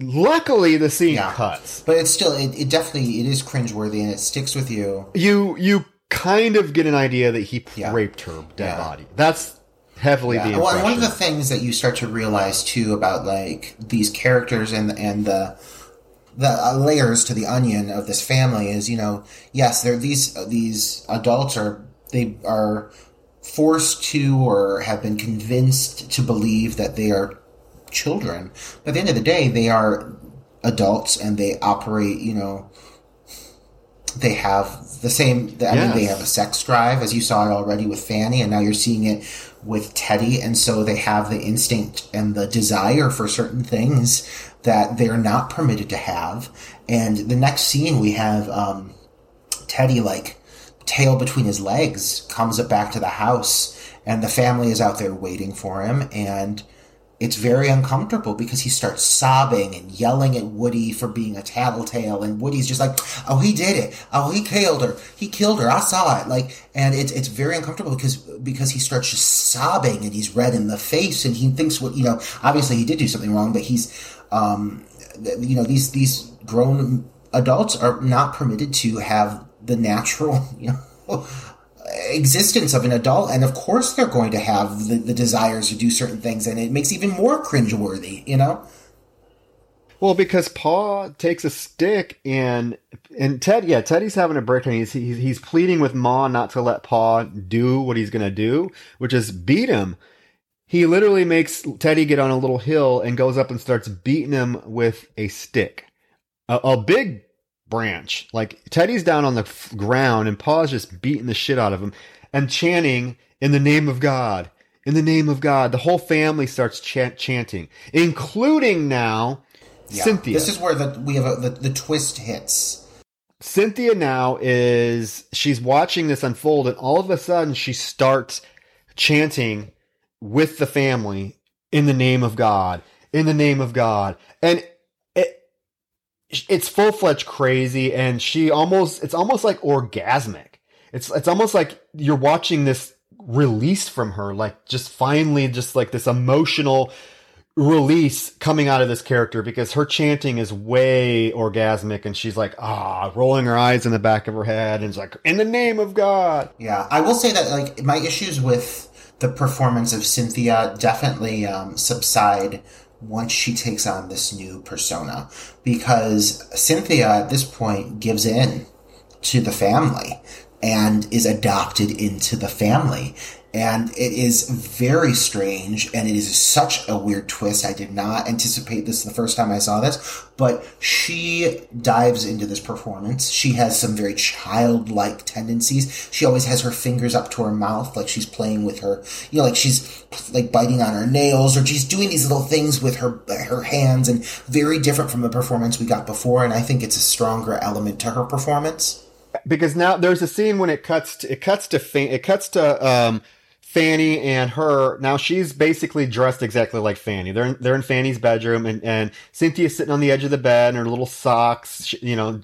luckily the scene Yeah. cuts. But it's still, it, it definitely, it is cringeworthy and it sticks with you. You you kind of get an idea that he Yeah. raped her dead Yeah. body. That's heavily Yeah. the Well, impression. one of the things that you start to realize too about like these characters and and the the uh, layers to the onion of this family is you know yes they're these uh, these adults are they are forced to or have been convinced to believe that they are children. But at the end of the day they are adults and they operate you know they have the same i mean they have a sex drive as you saw it already with fanny and now you're seeing it with teddy and so they have the instinct and the desire for certain things that they're not permitted to have. And the next scene we have um, teddy like tail between his legs comes up back to the house and the family is out there waiting for him and it's very uncomfortable because he starts sobbing and yelling at Woody for being a tattletale, and Woody's just like, "Oh, he did it! Oh, he killed her! He killed her! I saw it!" Like, and it's it's very uncomfortable because because he starts just sobbing and he's red in the face and he thinks what you know. Obviously, he did do something wrong, but he's um, you know these these grown adults are not permitted to have the natural *laughs* you know existence of an adult, and of course they're going to have the, the desires to do certain things, and it makes even more cringeworthy, you know? Well, because Pa takes a stick and and Ted, yeah, Teddy's having a breakdown. He's, he's he's pleading with Ma not to let Pa do what he's gonna do, which is beat him. He literally makes Teddy get on a little hill and goes up and starts beating him with a stick, a, a big branch. Like Teddy's down on the f- ground and Pa's just beating the shit out of him and chanting in the name of God. In the name of God, the whole family starts chant- chanting, including now Yeah. Cynthia. This is where the we have a, the, the twist hits. Cynthia now is she's watching this unfold, and all of a sudden she starts chanting with the family in the name of God, in the name of God, and it's full fledged crazy, and she almost it's almost like orgasmic. It's it's almost like you're watching this release from her, like just finally just like this emotional release coming out of this character because her chanting is way orgasmic and she's like ah rolling her eyes in the back of her head and it's like in the name of god Yeah, I will say that like my issues with the performance of Cynthia definitely um, subside once she takes on this new persona because Cynthia at this point gives in to the family and is adopted into the family. And it is very strange and it is such a weird twist. I did not anticipate this the first time I saw this, but she dives into this performance. She has some very childlike tendencies. She always has her fingers up to her mouth like she's playing with her, you know, like she's like biting on her nails or she's doing these little things with her her hands and very different from the performance we got before and I think it's a stronger element to her performance. because now there's a scene when it cuts to, it cuts to Fa- it cuts to um Fanny and her now she's basically dressed exactly like Fanny. They're in, they're in Fanny's bedroom and and Cynthia's sitting on the edge of the bed in her little socks, you know,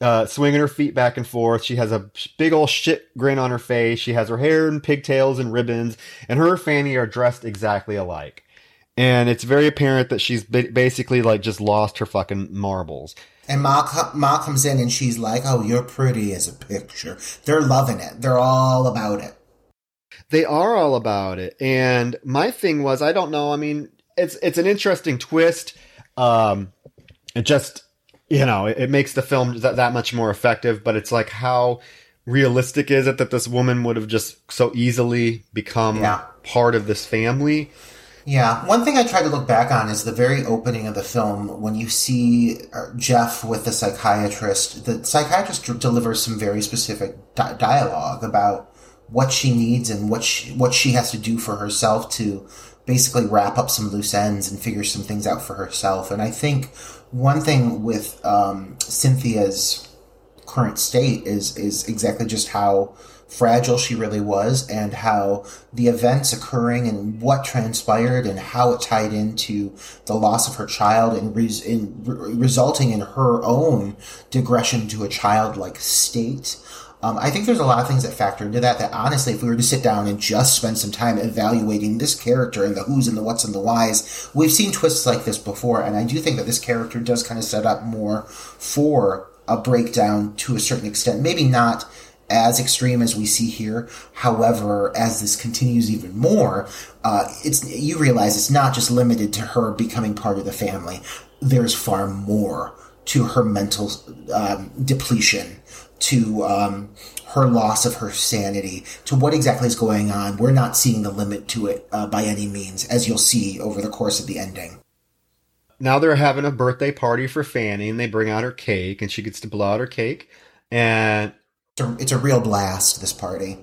uh, swinging her feet back and forth. She has a big old shit grin on her face. She has her hair in pigtails and ribbons, and her and Fanny are dressed exactly alike. And it's very apparent that she's ba- basically like just lost her fucking marbles. And Ma, Ma comes in and she's like, "Oh, you're pretty as a picture." They're loving it. They're all about it. They are all about it. And my thing was, I don't know. I mean, it's it's an interesting twist. Um, it just, you know, it, it makes the film that, that much more effective. But it's like, how realistic is it that this woman would have just so easily become Yeah. part of this family? Yeah, one thing I try to look back on is the very opening of the film when you see uh, Jeff with the psychiatrist. The psychiatrist delivers some very specific di- dialogue about what she needs and what she, what she has to do for herself to basically wrap up some loose ends and figure some things out for herself. And I think one thing with um, Cynthia's current state is is exactly just how fragile she really was and how the events occurring and what transpired and how it tied into the loss of her child and res- in, re- resulting in her own digression to a childlike state Um, I think there's a lot of things that factor into that. That honestly, if we were to sit down and just spend some time evaluating this character and the who's and the what's and the whys, we've seen twists like this before, and I do think that this character does kind of set up more for a breakdown to a certain extent. Maybe not as extreme as we see here. However, as this continues even more, uh, it's you realize it's not just limited to her becoming part of the family. There's far more to her mental um, depletion, to um, her loss of her sanity, to what exactly is going on. We're not seeing the limit to it uh, by any means, as you'll see over the course of the ending. Now they're having a birthday party for Fanny, and they bring out her cake, and she gets to blow out her cake. And it's a, it's a real blast, this party.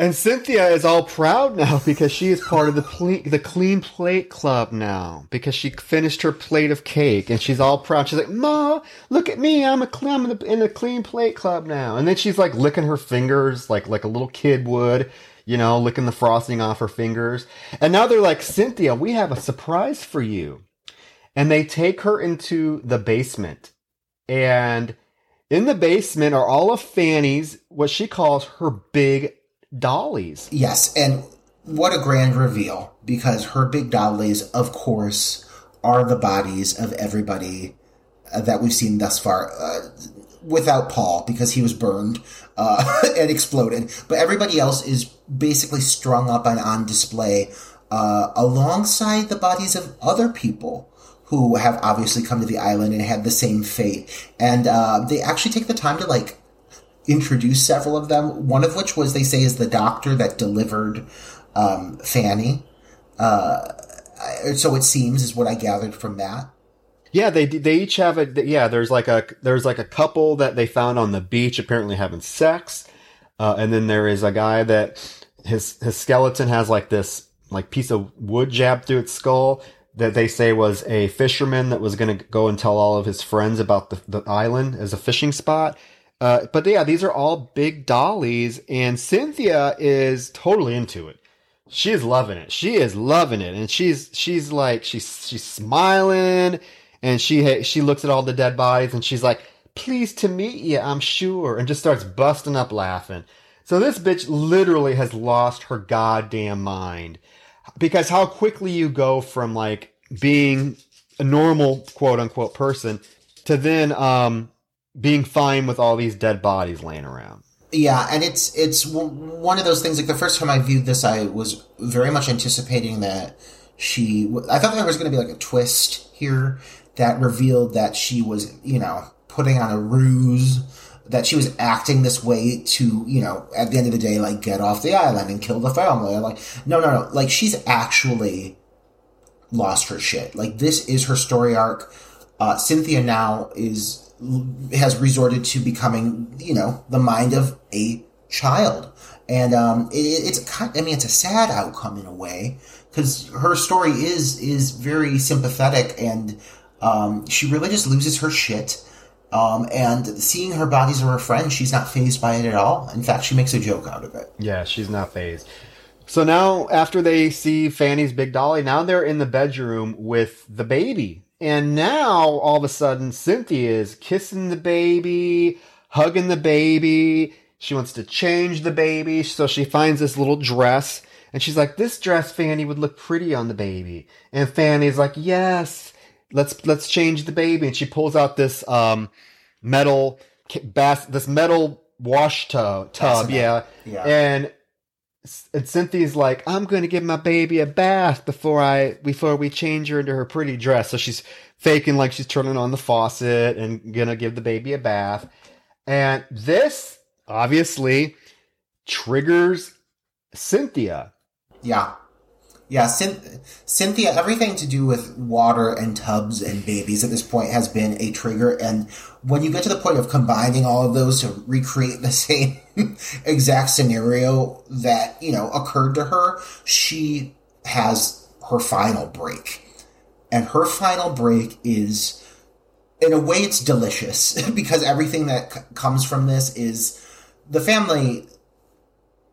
And Cynthia is all proud now *laughs* because she is part of the the clean plate club now because she finished her plate of cake and she's all proud. She's like, "Ma, look at me! I'm a cl- I'm in, the, in a clean plate club now." And then she's like licking her fingers like like a little kid would, you know, licking the frosting off her fingers. And now they're like, "Cynthia, we have a surprise for you." And they take her into the basement, and in the basement are all of Fanny's what she calls her big dollies. Yes, and what a grand reveal because her big dollies, of course, are the bodies of everybody uh, that we've seen thus far. Uh, without Paul, because he was burned uh, *laughs* and exploded. But everybody else is basically strung up and on display uh, alongside the bodies of other people who have obviously come to the island and had the same fate. And uh, they actually take the time to like introduce several of them. One of which was they say is the doctor that delivered um, Fanny. Uh, so it seems is what I gathered from that. Yeah, they they each have a yeah. There's like a there's like a couple that they found on the beach apparently having sex, uh, and then there is a guy that his his skeleton has like this like piece of wood jabbed through its skull that they say was a fisherman that was going to go and tell all of his friends about the, the island as a fishing spot. Uh, but yeah, these are all big dollies, and Cynthia is totally into it. She is loving it. She is loving it, and she's she's like she's she's smiling, and she she looks at all the dead bodies, and she's like, "Pleased to meet you, I'm sure," and just starts busting up laughing. So this bitch literally has lost her goddamn mind because how quickly you go from like being a normal quote unquote person to then um being fine with all these dead bodies laying around. Yeah, and it's it's one of those things. Like the first time I viewed this, I was very much anticipating that she. I thought there was going to be like a twist here that revealed that she was, you know, putting on a ruse, that she was acting this way to, you know, at the end of the day, like get off the island and kill the family. I'm like, no, no, no. Like she's actually lost her shit. Like this is her story arc. Uh, Cynthia now is has resorted to becoming, you know, the mind of a child. And um, it, it's, I mean, it's a sad outcome in a way because her story is is very sympathetic, and um, she really just loses her shit. Um, and seeing her bodies of her friends, she's not fazed by it at all. In fact, she makes a joke out of it. Yeah, she's not fazed. So now, after they see Fanny's big dolly, now they're in the bedroom with the baby and now all of a sudden Cynthia is kissing the baby, hugging the baby. She wants to change the baby. So she finds this little dress and she's like, this dress, Fanny, would look pretty on the baby. And Fanny's like, yes, let's, let's change the baby. And she pulls out this, um, metal bath, this metal wash tub, tub. Yeah. yeah. And and Cynthia's like, I'm going to give my baby a bath before I before we change her into her pretty dress. So she's faking like she's turning on the faucet and gonna give the baby a bath. And this obviously triggers Cynthia. Yeah. Yeah, Cynthia, everything to do with water and tubs and babies at this point has been a trigger. And when you get to the point of combining all of those to recreate the *laughs* same exact scenario that, you know, occurred to her, she has her final break. And her final break is, in a way, it's delicious *laughs* because everything that c- comes from this is the family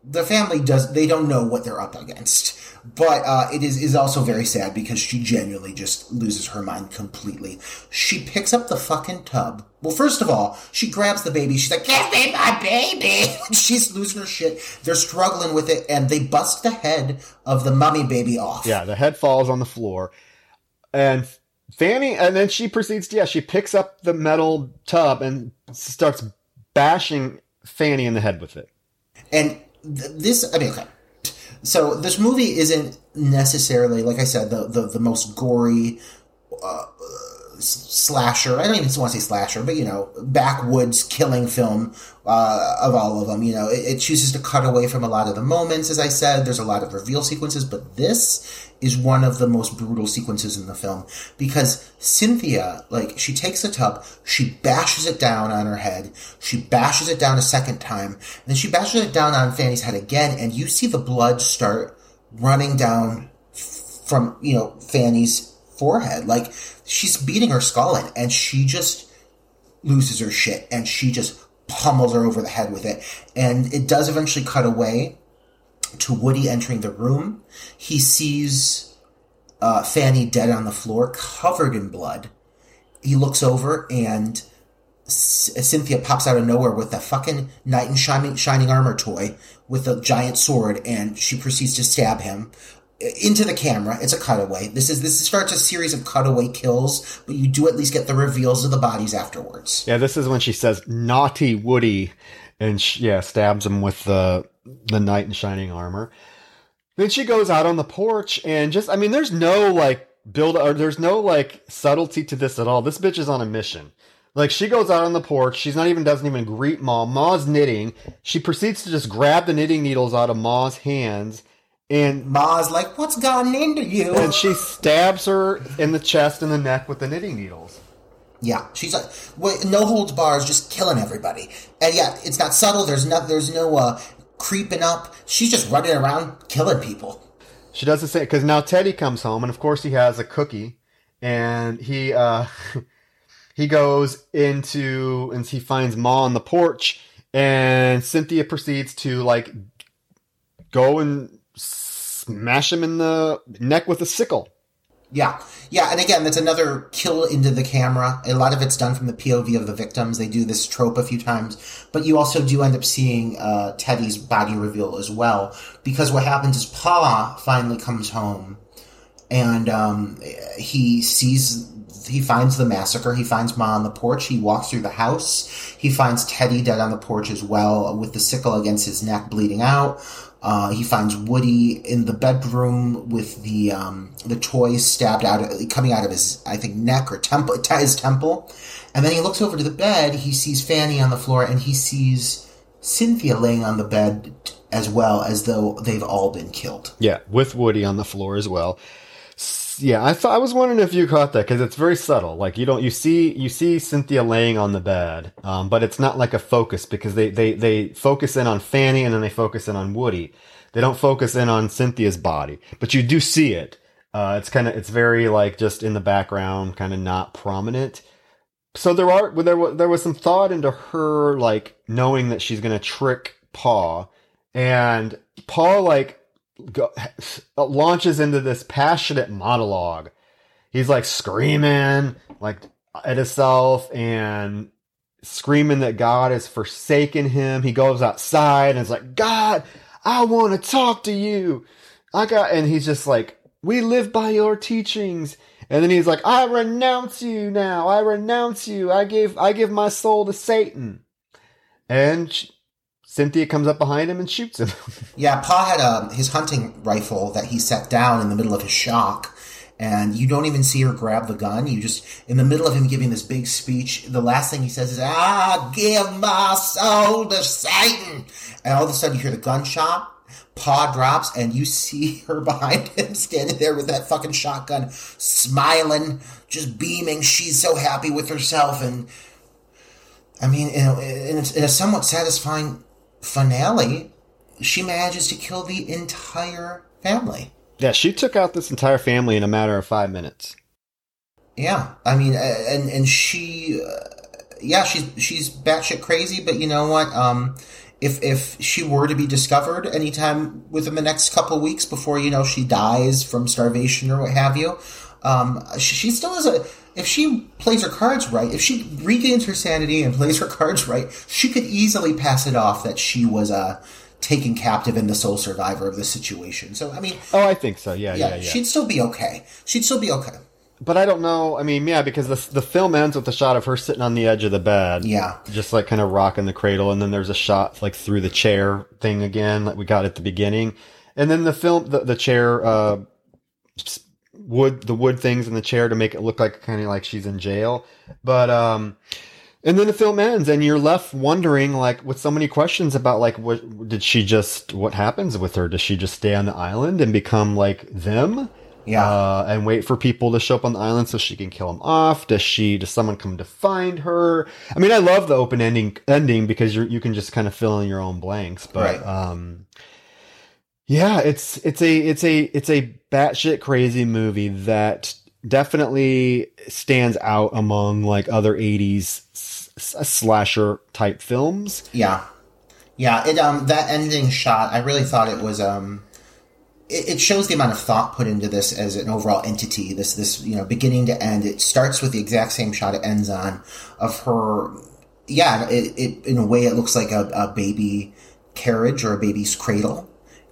the family does they don't know what they're up against. But uh, it is is also very sad because she genuinely just loses her mind completely. She picks up the fucking tub. Well, first of all, she grabs the baby. She's like, "Give me my baby!" *laughs* She's losing her shit. They're struggling with it, and they bust the head of the mummy baby off. Yeah, the head falls on the floor, and Fanny, and then she proceeds. To, yeah, she picks up the metal tub and starts bashing Fanny in the head with it. And th- this, I mean, okay. So this movie isn't necessarily, like I said, the the, the most gory uh, slasher. I don't even want to say slasher, but you know, backwoods killing film uh, of all of them. You know, it, it, chooses to cut away from a lot of the moments. As I said, there's a lot of reveal sequences, but this is one of the most brutal sequences in the film because Cynthia, like, she takes a tub, she bashes it down on her head, she bashes it down a second time, then she bashes it down on Fanny's head again, and you see the blood start running down from, you know, Fanny's forehead. Like, she's beating her skull in, and she just loses her shit, and she just pummels her over the head with it. And it does eventually cut away to Woody entering the room. He sees uh, Fanny dead on the floor, covered in blood. He looks over and C- Cynthia pops out of nowhere with a fucking knight in shining, shining armor toy with a giant sword, and she proceeds to stab him into the camera. It's a cutaway. This is this starts a series of cutaway kills, but you do at least get the reveals of the bodies afterwards. Yeah, this is when she says "naughty Woody," and she, yeah, stabs him with the the knight in shining armor. Then she goes out on the porch and just, I mean, there's no like build or there's no like subtlety to this at all. This bitch is on a mission. Like she goes out on the porch, she's not even doesn't even greet Ma. Ma's knitting. She proceeds to just grab the knitting needles out of Ma's hands and Ma's like, "What's gotten into you?" And she stabs her in the chest and the neck with the knitting needles. Yeah, she's like, well, no holds bars, just killing everybody. And yeah, it's not subtle. There's no, there's no uh, creeping up. She's just running around killing people. She does the same because now Teddy comes home, and of course he has a cookie, and he uh, *laughs* he goes into and he finds Ma on the porch, and Cynthia proceeds to like go and smash him in the neck with a sickle. Yeah, yeah, and again, that's another kill into the camera. A lot of it's done from the POV of the victims. They do this trope a few times, but you also do end up seeing uh, Teddy's body reveal as well. Because what happens is Pa finally comes home, and um, he sees, he finds the massacre. He finds Ma on the porch. He walks through the house. He finds Teddy dead on the porch as well, with the sickle against his neck, bleeding out. Uh, he finds Woody in the bedroom with the um, the toys stabbed out, coming out of his I think neck or temple, his temple, and then he looks over to the bed. He sees Fanny on the floor, and he sees Cynthia laying on the bed as well, as though they've all been killed. Yeah, with Woody on the floor as well yeah, I thought I was wondering if you caught that because it's very subtle. Like you don't you see you see Cynthia laying on the bed, um, but it's not like a focus because they they they focus in on Fanny and then they focus in on Woody. They don't focus in on Cynthia's body, but you do see it. Uh, it's kind of it's very like just in the background, kind of not prominent. So there are there was there was some thought into her like knowing that she's gonna trick Pa, and Paul like go, *laughs* launches into this passionate monologue. He's like screaming like at himself and screaming that God has forsaken him. He goes outside and is like, God, I want to talk to you. I got, and he's just like, we live by your teachings. And then he's like, I renounce you now. I renounce you. I give, I give my soul to Satan. And she, Cynthia comes up behind him and shoots him. *laughs* yeah, Pa had um, his hunting rifle that he set down in the middle of his shock, and you don't even see her grab the gun. You just, in the middle of him giving this big speech, the last thing he says is, "Ah, give my soul to Satan," and all of a sudden you hear the gunshot. Pa drops, and you see *laughs* her behind him standing there with that fucking shotgun, smiling, just beaming. She's so happy with herself, and I mean, in a, in a somewhat satisfying finale, she manages to kill the entire family. Yeah, she took out this entire family in a matter of five minutes. Yeah, I mean, and and she, uh, yeah, she's she's batshit crazy, but you know what? Um, if if she were to be discovered anytime within the next couple of weeks before you know she dies from starvation or what have you, um, she, she still has a. If she plays her cards right, if she regains her sanity and plays her cards right, she could easily pass it off that she was uh, taken captive and the sole survivor of the situation. So I mean, Oh, I think so. Yeah, yeah, yeah, yeah. she'd still be okay. She'd still be okay. But I don't know. I mean, yeah, because the the film ends with a shot of her sitting on the edge of the bed. Yeah. Just like kind of rocking the cradle, and then there's a shot like through the chair thing again, like we got at the beginning, and then the film, the, the chair, uh, wood, the wood things in the chair to make it look like kind of like she's in jail, but um. And then the film ends, and you're left wondering, like, with so many questions about, like, what did she just? What happens with her? Does she just stay on the island and become like them? Yeah. uh, and wait for people to show up on the island so she can kill them off? Does she? Does someone come to find her? I mean, I love the open ending ending because you you can just kind of fill in your own blanks. But Right. um, yeah, it's it's a it's a it's a batshit crazy movie that definitely stands out among like other '80s s- slasher type films. Yeah, yeah. It um that ending shot, I really thought it was um, it, it shows the amount of thought put into this as an overall entity. This this you know beginning to end. It starts with the exact same shot it ends on of her. Yeah, it, it in a way it looks like a, a baby carriage or a baby's cradle.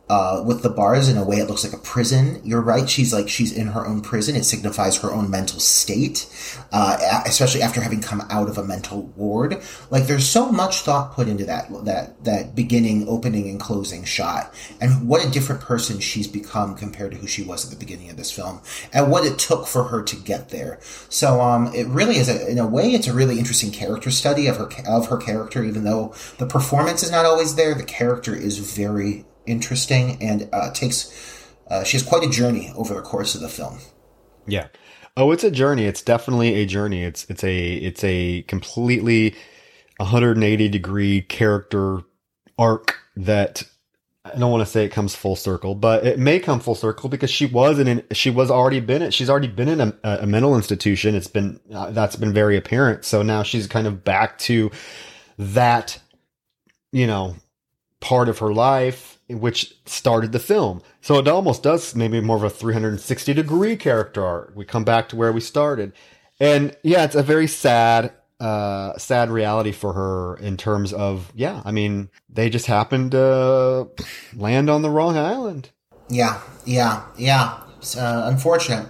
Uh, with the bars in a way it looks like a prison. You're right. She's like she's in her own prison. It signifies her own mental state, uh, especially after having come out of a mental ward. Like there's so much thought put into that that that beginning, opening, and closing shot, and what a different person she's become compared to who she was at the beginning of this film, and what it took for her to get there. So um, it really is a, in a way it's a really interesting character study of her of her character. Even though the performance is not always there, the character is very interesting and uh, takes. Uh, she has quite a journey over the course of the film. Yeah. Oh, it's a journey. It's definitely a journey. It's it's a it's a completely 180 degree character arc that I don't want to say it comes full circle, but it may come full circle because she was in an, she was already been it. She's already been in a, a mental institution. It's been uh, that's been very apparent. So now she's kind of back to that, you know, part of her life which started the film. So it almost does maybe more of a 360 degree character arc. We come back to where we started. And yeah, it's a very sad, uh, sad reality for her in terms of, yeah, I mean, they just happened to land on the wrong island. Yeah, yeah, yeah. It's uh, unfortunate.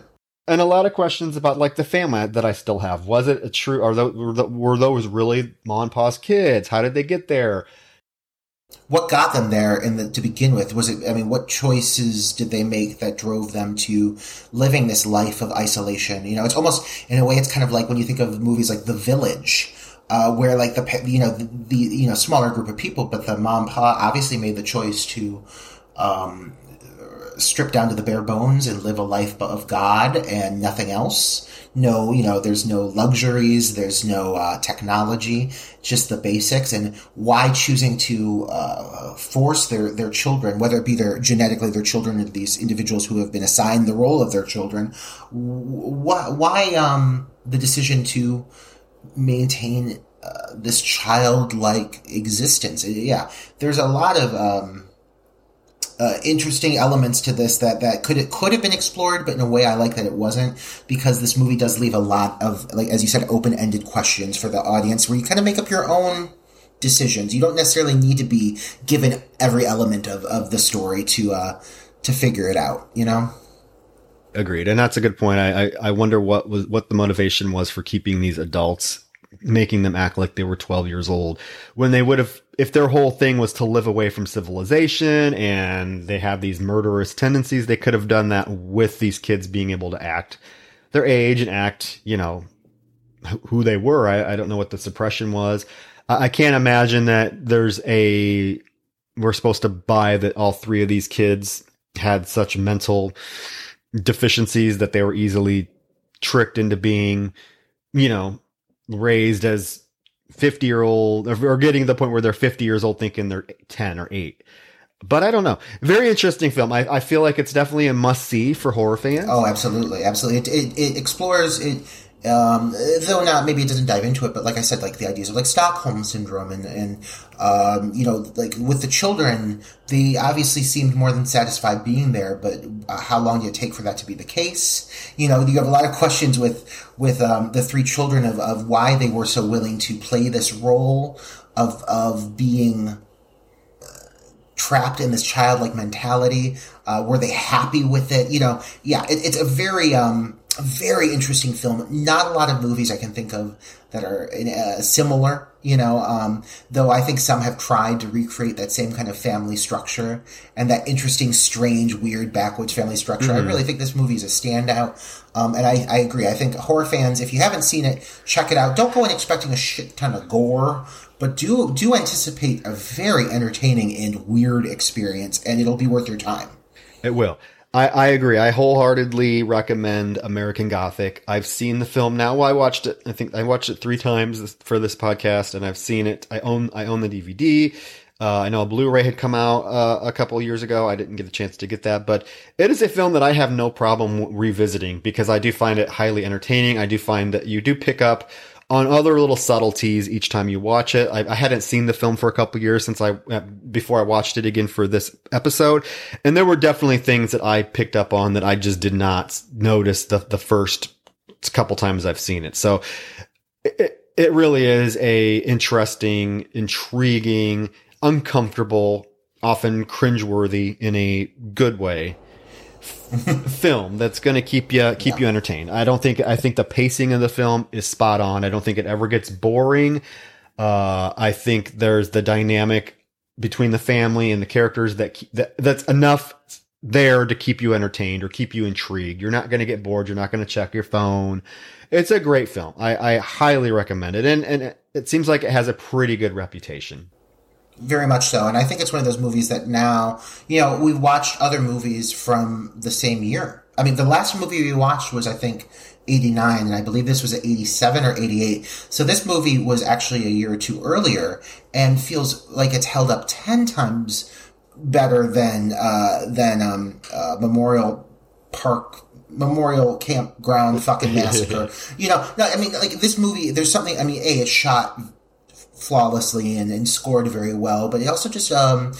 And a lot of questions about like the family that I still have. Was it a true, are those, were, those really Ma and Pa's kids? How did they get there? What got them there in the, to begin with? Was it? I mean, what choices did they make that drove them to living this life of isolation? You know, it's almost in a way, it's kind of like when you think of movies like The Village, uh, where like the you know the, the you know smaller group of people, but the mom pa obviously made the choice to um, strip down to the bare bones and live a life of God and nothing else. No, you know, there's no luxuries, there's no uh, technology, just the basics. And why choosing to uh, force their their children, whether it be their genetically their children or these individuals who have been assigned the role of their children, why why um the decision to maintain uh, this childlike existence? Yeah, there's a lot of um, uh, interesting elements to this that that could it could have been explored, but in a way I like that it wasn't because this movie does leave a lot of like as you said open ended questions for the audience where you kind of make up your own decisions. You don't necessarily need to be given every element of, of the story to uh to figure it out. You know. Agreed, and that's a good point. I, I I wonder what was what the motivation was for keeping these adults, making them act like they were twelve years old when they would have, if their whole thing was to live away from civilization and they have these murderous tendencies, they could have done that with these kids being able to act their age and act, you know, who they were. I, I don't know what the suppression was. I, I can't imagine that there's a we're supposed to buy that all three of these kids had such mental deficiencies that they were easily tricked into being, you know, raised as 50 year old or getting to the point where they're 50 years old thinking they're 10 or 8. But I don't know. Very interesting film. I, I feel like it's definitely a must see for horror fans. Oh, absolutely, absolutely. It, it, it explores it. Um, though not maybe it doesn't dive into it, but like I said, like the ideas of like Stockholm syndrome and and um, you know like with the children, they obviously seemed more than satisfied being there, but uh, how long did it take for that to be the case? You know, you have a lot of questions with with um, the three children of, of why they were so willing to play this role of of being uh, trapped in this childlike mentality. Uh, were they happy with it? You know, yeah, it, it's a very um, a very interesting film. Not a lot of movies I can think of that are uh, similar, you know, um, though I think some have tried to recreate that same kind of family structure and that interesting, strange, weird backwards family structure. Mm-hmm. I really think this movie is a standout. Um, and I, I agree. I think horror fans, if you haven't seen it, check it out. Don't go in expecting a shit ton of gore, but do, do anticipate a very entertaining and weird experience and it'll be worth your time. It will. I, I agree. I wholeheartedly recommend American Gothic. I've seen the film now. Well, I watched it. I think I watched it three times for this podcast, and I've seen it. I own I own the DVD. Uh, I know a Blu-ray had come out uh, a couple years ago. I didn't get a chance to get that, but it is a film that I have no problem revisiting because I do find it highly entertaining. I do find that you do pick up on other little subtleties each time you watch it. I, I hadn't seen the film for a couple years since I uh, before I watched it again for this episode, and there were definitely things that I picked up on that I just did not notice the the first couple times I've seen it. So it, it really is a interesting, intriguing, uncomfortable, often cringeworthy in a good way film that's going to keep you keep yeah. you entertained. I don't think I think the pacing of the film is spot on. I don't think it ever gets boring. Uh, I think there's the dynamic between the family and the characters that, that that's enough there to keep you entertained or keep you intrigued. You're not going to get bored. You're not going to check your phone. It's a great film. I, I highly recommend it, and and it seems like it has a pretty good reputation. Very much so. And I think it's one of those movies that now, you know, we've watched other movies from the same year. I mean, the last movie we watched was, I think, 89, and I believe this was 87 or 88. So this movie was actually a year or two earlier and feels like it's held up 10 times better than, uh, than, um, uh, Memorial Park Memorial Campground fucking *laughs* massacre. you know, no, I mean, like this movie, there's something, I mean, A, it's shot flawlessly and, and scored very well, but it also just um,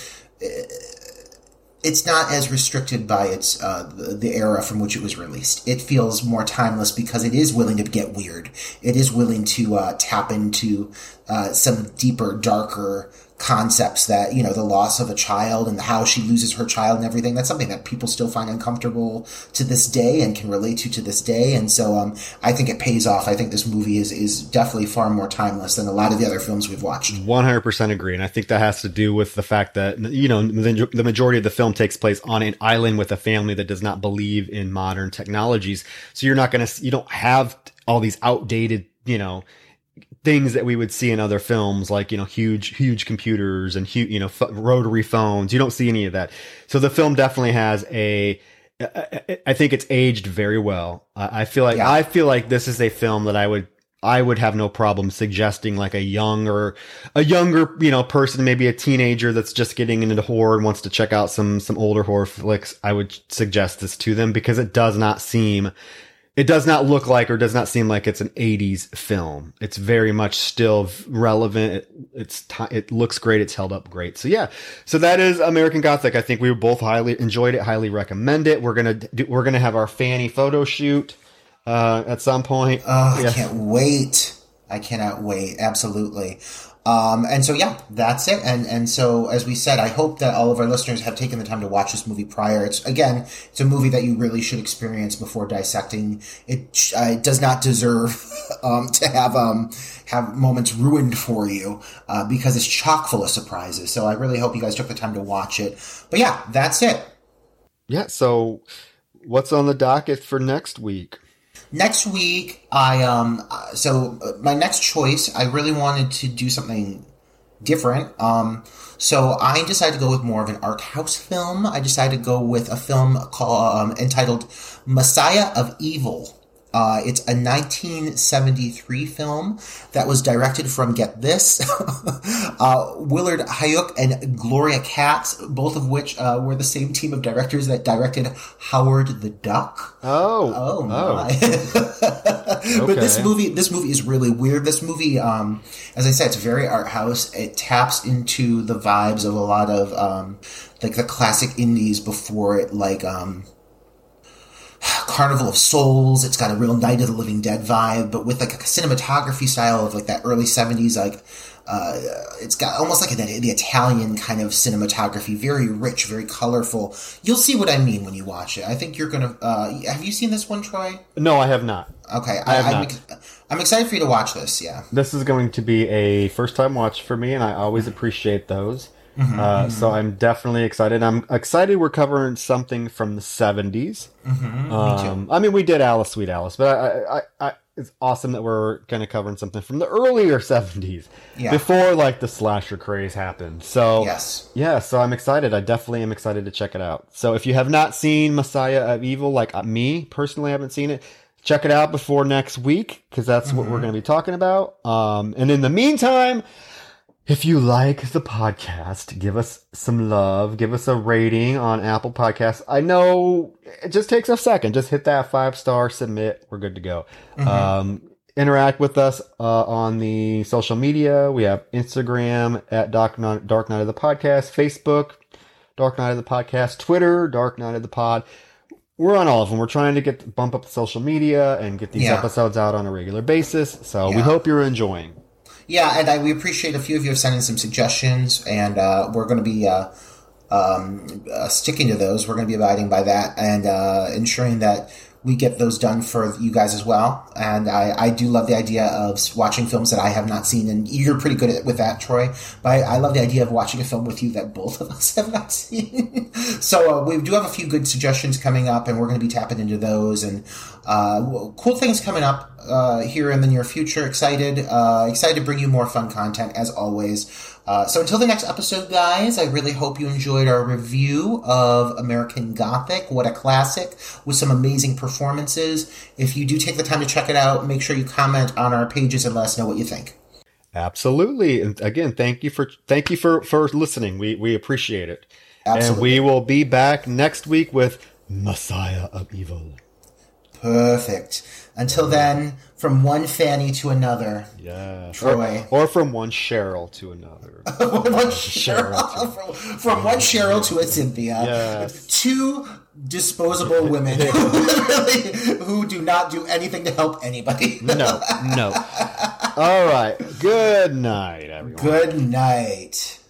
it's not as restricted by its uh, the, the, era from which it was released. It feels more timeless because it is willing to get weird. It is willing to uh, tap into uh, some deeper, darker concepts that you know the loss of a child and how she loses her child and everything that's something that people still find uncomfortable to this day and can relate to to this day. And so um, i think it pays off. I think this movie is is definitely far more timeless than a lot of the other films we've watched. 100% agree. And i think that has to do with the fact that you know the, the majority of the film takes place on an island with a family that does not believe in modern technologies. So you're not going to you don't have all these outdated you know things that we would see in other films, like you know, huge, huge computers and huge, you know, f- rotary phones. You don't see any of that. So the film definitely has a. I think it's aged very well. I feel like yeah. I feel like this is a film that I would I would have no problem suggesting like a younger a younger you know person, maybe a teenager that's just getting into horror and wants to check out some some older horror flicks. I would suggest this to them because it does not seem it does not look like or does not seem like it's an 80s film. It's very much still relevant. It, it's t- it looks great. It's held up great. So yeah. So that is American Gothic. I think we both highly enjoyed it. Highly recommend it. We're gonna do, we're gonna have our Fanny photo shoot uh, at some point. Oh, I can't wait. I cannot wait. Absolutely. Um, and so, yeah, that's it. And and so, as we said, I hope that all of our listeners have taken the time to watch this movie prior. It's again, it's a movie that you really should experience before dissecting. It, uh, it does not deserve *laughs* um, to have um, have moments ruined for you uh, because it's chock full of surprises. So, I really hope you guys took the time to watch it. But yeah, that's it. Yeah. So, what's on the docket for next week? Next week, I um, so uh, my next choice, I really wanted to do something different. Um, so I decided to go with more of an art house film. I decided to go with a film called um, entitled Messiah of Evil. Uh, it's a 1973 film that was directed from, get this, *laughs* uh, Willard Huyck and Gloria Katz, both of which uh, were the same team of directors that directed Howard the Duck. Oh, Oh my! *laughs* But this movie, this movie is really weird. This movie, um, as I said, it's very art house. It taps into the vibes of a lot of um, like the classic indies before it, like um, *sighs* Carnival of Souls. It's got a real Night of the Living Dead vibe, but with like a cinematography style of like that early seventies, like. Uh, it's got almost like the, the Italian kind of cinematography, very rich, very colorful. You'll see what I mean when you watch it. I think you're gonna. Uh, have you seen this one, Troy? no, I have not. Okay, I I, have I'm, not. ex- I'm excited for you to watch this. Yeah, This is going to be a first time watch for me, and I always appreciate those. Mm-hmm, uh, So I'm definitely excited. I'm excited we're covering something from the 70s. Mm-hmm, Um, I mean, we did Alice, Sweet Alice, but I, I, I, it's awesome that we're kind of covering something from the earlier *laughs* 70s, Yeah. before like the slasher craze happened. So yes, yeah, so I'm excited. I definitely am excited to check it out. So if you have not seen Messiah of Evil, like uh, me personally haven't seen it, check it out before next week because that's what we're going to be talking about. Um, and in the meantime, if you like the podcast, give us some love, give us a rating on Apple Podcasts. I know it just takes a second. Just hit that five star submit. We're good to go. Um, interact with us uh, on the social media. We have Instagram at Dark Night, Dark Night of the Podcast, Facebook, Dark Night of the Podcast, Twitter, Dark Night of the Pod. We're on all of them. We're trying to get bump up the social media and get these Yeah. episodes out on a regular basis. So we hope you're enjoying. Yeah, and I, we appreciate a few of you have sent in some suggestions, and uh, we're going to be uh, um, uh, sticking to those. We're going to be abiding by that and uh, ensuring that we get those done for you guys as well. And I, I do love the idea of watching films that I have not seen, and you're pretty good at with that, Troy. But I, I love the idea of watching a film with you that both of us *laughs* have not seen. so uh, we do have a few good suggestions coming up, and we're going to be tapping into those and uh, cool things coming up uh, here in the near future. Excited, uh, excited to bring you more fun content as always. Uh, so until the next episode, guys, I really hope you enjoyed our review of American Gothic. What a classic with some amazing performances. If you do take the time to check it out, make sure you comment on our pages and let us know what you think. Absolutely. And again, thank you for thank you for for listening. We we appreciate it. Absolutely. And we will be back next week with Messiah of Evil. Perfect. Until then, from one Fanny to another. Yeah. Troy. Or, or from one Cheryl to another. *laughs* one Cheryl, *laughs* from, from one Cheryl to a Cynthia. Yes. Two disposable *laughs* women who, who do not do anything to help anybody. no, no. All right. Good night, everyone. Good night.